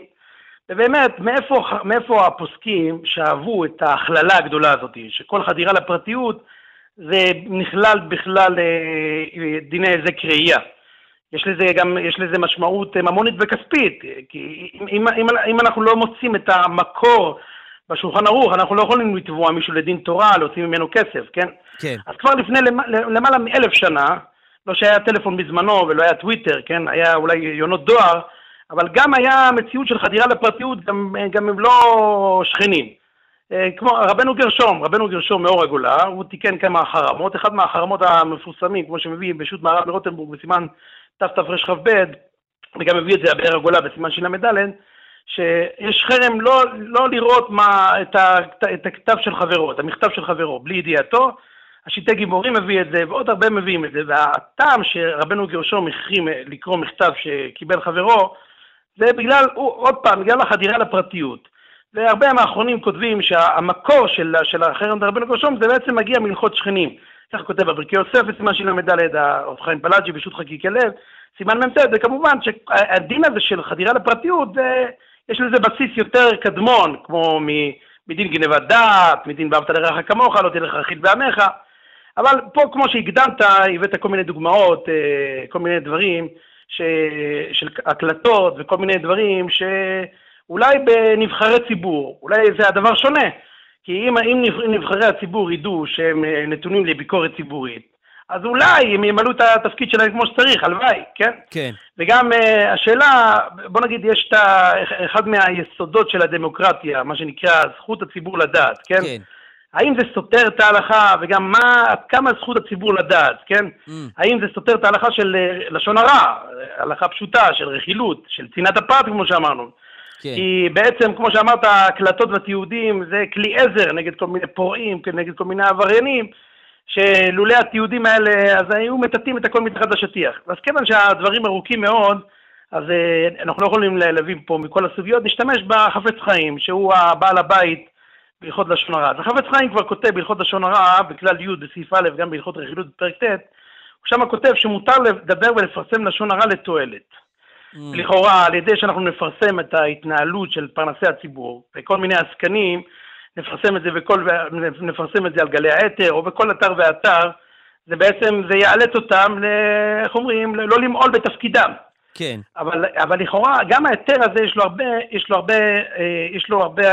ובאמת, מאיפה, מאיפה הפוסקים שאהבו את ההכללה הגדולה הזאת, שכל חדירה לפרטיות זה נכלל בכלל אה, דיני היזק ראייה. יש לזה גם, יש לזה משמעות ממונית וכספית, כי אם, אם, אם אנחנו לא מוצאים את המקור בשולחן ערוך, אנחנו לא יכולים לתבוע מישהו לדין תורה, להוציא ממנו כסף, כן? כן. אז כבר לפני למעלה מאלף שנה, לא שהיה טלפון בזמנו ולא היה טוויטר, כן? היה אולי יונות דואר, אבל גם היה מציאות של חדירה לפרטיות, גם, גם הם לא שכנים. אה, כמו רבנו גרשום, רבנו גרשום מאור הגולה, הוא תיקן כמה חרמות, אחד מהחרמות המפורסמים, כמו שמביא בשו"ת מערב מרוטנבורג בסימן תתרכ"ב, וגם מביא את זה הבאר הגולה בסימן של"ד, שיש חרם לא, לא לראות מה, את, ה, את הכתב של חברו, את המכתב של חברו, בלי ידיעתו. השיטי גיבורים מביא את זה, ועוד הרבה מביאים את זה, והטעם שרבנו גרשום החרים לקרוא מכתב שקיבל חברו, זה בגלל, עוד פעם, בגלל החדירה לפרטיות. והרבה מהאחרונים כותבים שהמקור של, של החרם דרבנו גרשום זה בעצם מגיע מהלכות שכנים. כך כותב בברכי יוסף בסימן של"ד, הרב חיים פלאג'י בשו"ת חקיקי לב, סימן מ"ט, וכמובן שהדין הזה של חדירה לפרטיות, זה, יש לזה בסיס יותר קדמון, כמו מדין גנבת דעת, מדין ואהבת לרעך כמוך, לא תלך רכיל בעמך, אבל פה כמו שהקדמת, הבאת כל מיני דוגמאות, אה, כל מיני דברים, ש... של הקלטות וכל מיני דברים שאולי בנבחרי ציבור, אולי זה הדבר שונה. כי אם, אם נבחרי הציבור ידעו שהם אה, נתונים לביקורת ציבורית, אז אולי הם ימלאו את התפקיד שלהם כמו שצריך, הלוואי, כן? כן. וגם uh, השאלה, בוא נגיד, יש את אחד מהיסודות של הדמוקרטיה, מה שנקרא זכות הציבור לדעת, כן? כן. האם זה סותר את ההלכה, וגם מה, עד כמה זכות הציבור לדעת, כן? Mm. האם זה סותר את ההלכה של אה, לשון הרע, הלכה פשוטה, של רכילות, של צנעת הפרט, כמו שאמרנו. כן. כי בעצם, כמו שאמרת, הקלטות והתיעודים זה כלי עזר נגד כל מיני פורעים, נגד כל מיני עבריינים, שלולא התיעודים האלה, אז היו מטאטאים את הכל מתחת לשטיח. אז כיוון שהדברים ארוכים מאוד, אז אה, אנחנו לא יכולים להבין פה מכל הסוגיות, נשתמש בחפץ חיים, שהוא הבעל הבית בהלכות לשון הרע. אז החפץ חיים כבר כותב בהלכות לשון הרע, בכלל י' בסעיף א', גם בהלכות רכילות בפרק ט', הוא שם כותב שמותר לדבר ולפרסם לשון הרע לתועלת. Mm. לכאורה, על ידי שאנחנו נפרסם את ההתנהלות של פרנסי הציבור, וכל מיני עסקנים, נפרסם את זה, וכל, נפרסם את זה על גלי האתר, או בכל אתר ואתר, זה בעצם, זה יאלץ אותם, איך אומרים, לא למעול בתפקידם. כן. אבל, אבל לכאורה, גם ההיתר הזה יש לו הרבה, יש לו הרבה, אה, יש לו הרבה,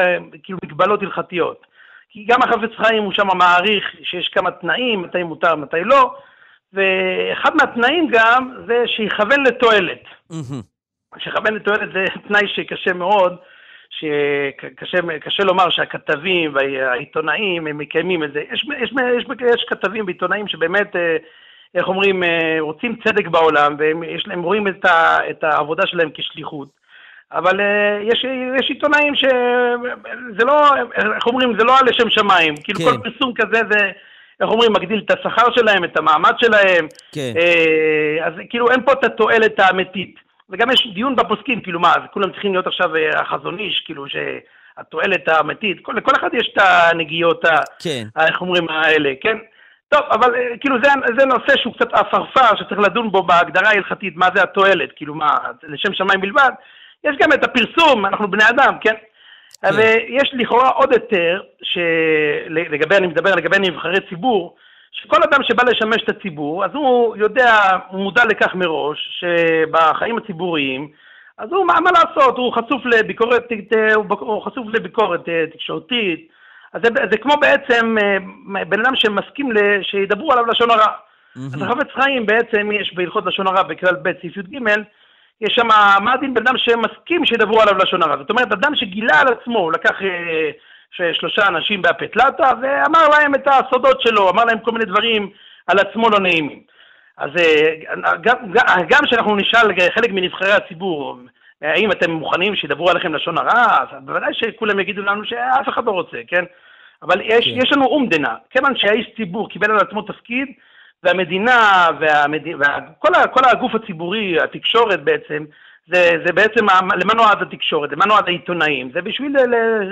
כאילו, מגבלות הלכתיות. כי גם החפץ חיים הוא שם מעריך שיש כמה תנאים, מתי מותר, מתי לא, ואחד מהתנאים גם זה שיכוון לתועלת. שיכוון לתועלת זה תנאי שקשה מאוד, שקשה לומר שהכתבים והעיתונאים הם מקיימים את זה. יש, יש, יש, יש כתבים ועיתונאים שבאמת, אה, איך אומרים, אה, רוצים צדק בעולם, והם רואים את, ה, את העבודה שלהם כשליחות. אבל אה, יש, יש עיתונאים שזה לא, איך אומרים, זה לא לשם שמיים. כאילו כן. כל פרסום כזה זה... איך אומרים, מגדיל את השכר שלהם, את המעמד שלהם. כן. אה, אז כאילו אין פה את התועלת האמיתית. וגם יש דיון בפוסקים, כאילו מה, אז כולם צריכים להיות עכשיו אה, החזון איש, כאילו שהתועלת האמיתית, כל, לכל אחד יש את הנגיעות, כן. ה, איך אומרים, האלה, כן? טוב, אבל אה, כאילו זה, זה נושא שהוא קצת עפרפר, שצריך לדון בו בהגדרה ההלכתית, מה זה התועלת, כאילו מה, לשם שמיים בלבד. יש גם את הפרסום, אנחנו בני אדם, כן? כן. ויש לכאורה עוד היתר, שלגבי, אני מדבר לגבי נבחרי ציבור, שכל אדם שבא לשמש את הציבור, אז הוא יודע, הוא מודע לכך מראש, שבחיים הציבוריים, אז הוא, מה, מה לעשות, הוא חשוף לביקורת, הוא חשוף לביקורת תקשורתית, אז זה, זה כמו בעצם בן אדם שמסכים שידברו עליו לשון הרע. Mm-hmm. אז החפץ חיים בעצם יש בהלכות לשון הרע בכלל ב' סעיף י"ג, יש שם, מה הדין בן אדם שמסכים שידברו עליו לשון הרע? זאת אומרת, אדם שגילה על עצמו, לקח אה, שלושה אנשים באפטלטה ואמר להם את הסודות שלו, אמר להם כל מיני דברים על עצמו לא נעימים. אז אה, גם כשאנחנו נשאל חלק מנבחרי הציבור, האם אתם מוכנים שידברו עליכם לשון הרע? אז בוודאי שכולם יגידו לנו שאף אחד לא רוצה, כן? אבל יש, כן. יש לנו אומדנה, כיוון שהאיש ציבור קיבל על עצמו תפקיד, והמדינה והמד... וכל הגוף הציבורי, התקשורת בעצם, זה, זה בעצם, למה נועד התקשורת? למה נועד העיתונאים? זה בשביל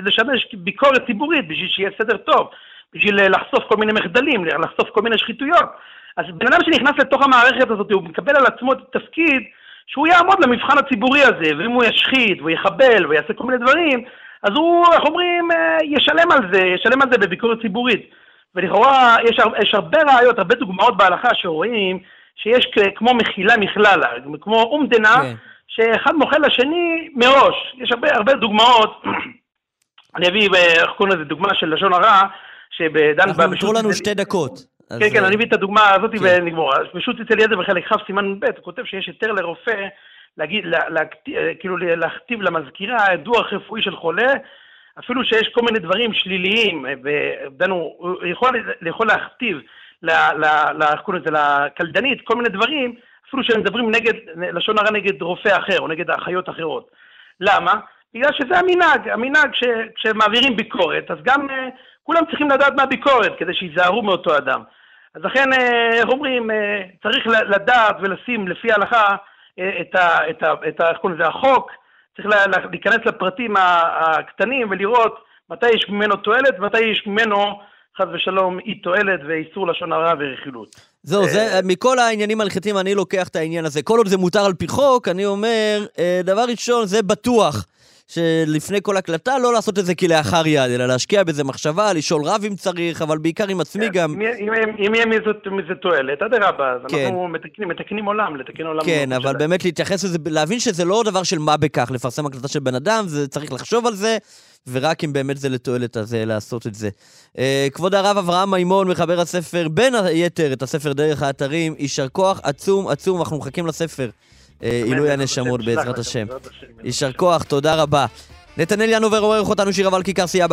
לשמש ביקורת ציבורית, בשביל שיהיה סדר טוב, בשביל לחשוף כל מיני מחדלים, לחשוף כל מיני שחיתויות. אז בן אדם שנכנס לתוך המערכת הזאת, הוא מקבל על עצמו את התפקיד שהוא יעמוד למבחן הציבורי הזה, ואם הוא ישחית ויחבל ויעשה כל מיני דברים, אז הוא, איך אומרים, אה, ישלם על זה, ישלם על זה בביקורת ציבורית. ולכאורה יש, יש הרבה ראיות, הרבה דוגמאות בהלכה שרואים שיש כמו מחילה מכללה, כמו אומדנה, כן. שאחד מוחל לשני מראש. יש הרבה, הרבה דוגמאות, אני אביא, איך קוראים לזה, דוגמה של לשון הרע, שבדן... אנחנו נותרו לנו שתי דקות. כן, כן, אני אביא את הדוגמה הזאת כן. ונגמור. פשוט אצל ידע בחלק כ' סימן ב', הוא כותב שיש היתר לרופא להגיד, לה, לה, כאילו להכתיב למזכירה דוח רפואי של חולה, אפילו שיש כל מיני דברים שליליים, ודנו, הוא יכול, יכול להכתיב, איך קוראים לזה, לקלדנית, כל מיני דברים, אפילו שהם מדברים נגד, לשון הרע נגד רופא אחר, או נגד אחיות אחרות. למה? בגלל שזה המנהג, המנהג ש, כשמעבירים ביקורת, אז גם uh, כולם צריכים לדעת מה הביקורת, כדי שייזהרו מאותו אדם. אז לכן, אה, איך אומרים, uh, צריך לדעת ולשים לפי ההלכה uh, את, ה, את, ה, את ה, איך קוראים לזה, החוק, צריך להיכנס לפרטים הקטנים ולראות מתי יש ממנו תועלת ומתי יש ממנו, חס ושלום, אי תועלת ואיסור לשון הרע ורכילות. זהו, זה, אה, מכל העניינים ההלכתיים אני לוקח את העניין הזה. כל עוד זה מותר על פי חוק, אני אומר, אה, דבר ראשון, זה בטוח. שלפני כל הקלטה לא לעשות את זה כלאחר יד, אלא להשקיע בזה מחשבה, לשאול רב אם צריך, אבל בעיקר עם עצמי כן, גם. אם יהיה מזה תועלת, אדרבה, אז כן. אנחנו מתקנים, מתקנים עולם, לתקן עולם. כן, אבל באמת להתייחס לזה, להבין שזה לא דבר של מה בכך, לפרסם הקלטה של בן אדם, זה צריך לחשוב על זה, ורק אם באמת זה לתועלת, אז אה, לעשות את זה. אה, כבוד הרב אברהם מימון, מחבר הספר, בין היתר, את הספר דרך האתרים, יישר כוח עצום עצום, אנחנו מחכים לספר. אה, עילוי הנשמות בעזרת השם. יישר כוח, תודה רבה. נתנאל ינובר עורך אותנו שיר אבל כיכר סייע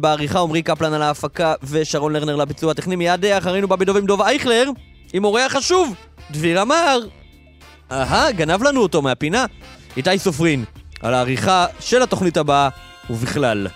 בעריכה, עמרי קפלן על ההפקה ושרון לרנר לביצוע הטכני. מיד אחרינו בא בדוב עם דוב אייכלר, עם אורח חשוב, דביר אמר. אהה, גנב לנו אותו מהפינה. איתי סופרין, על העריכה של התוכנית הבאה, ובכלל.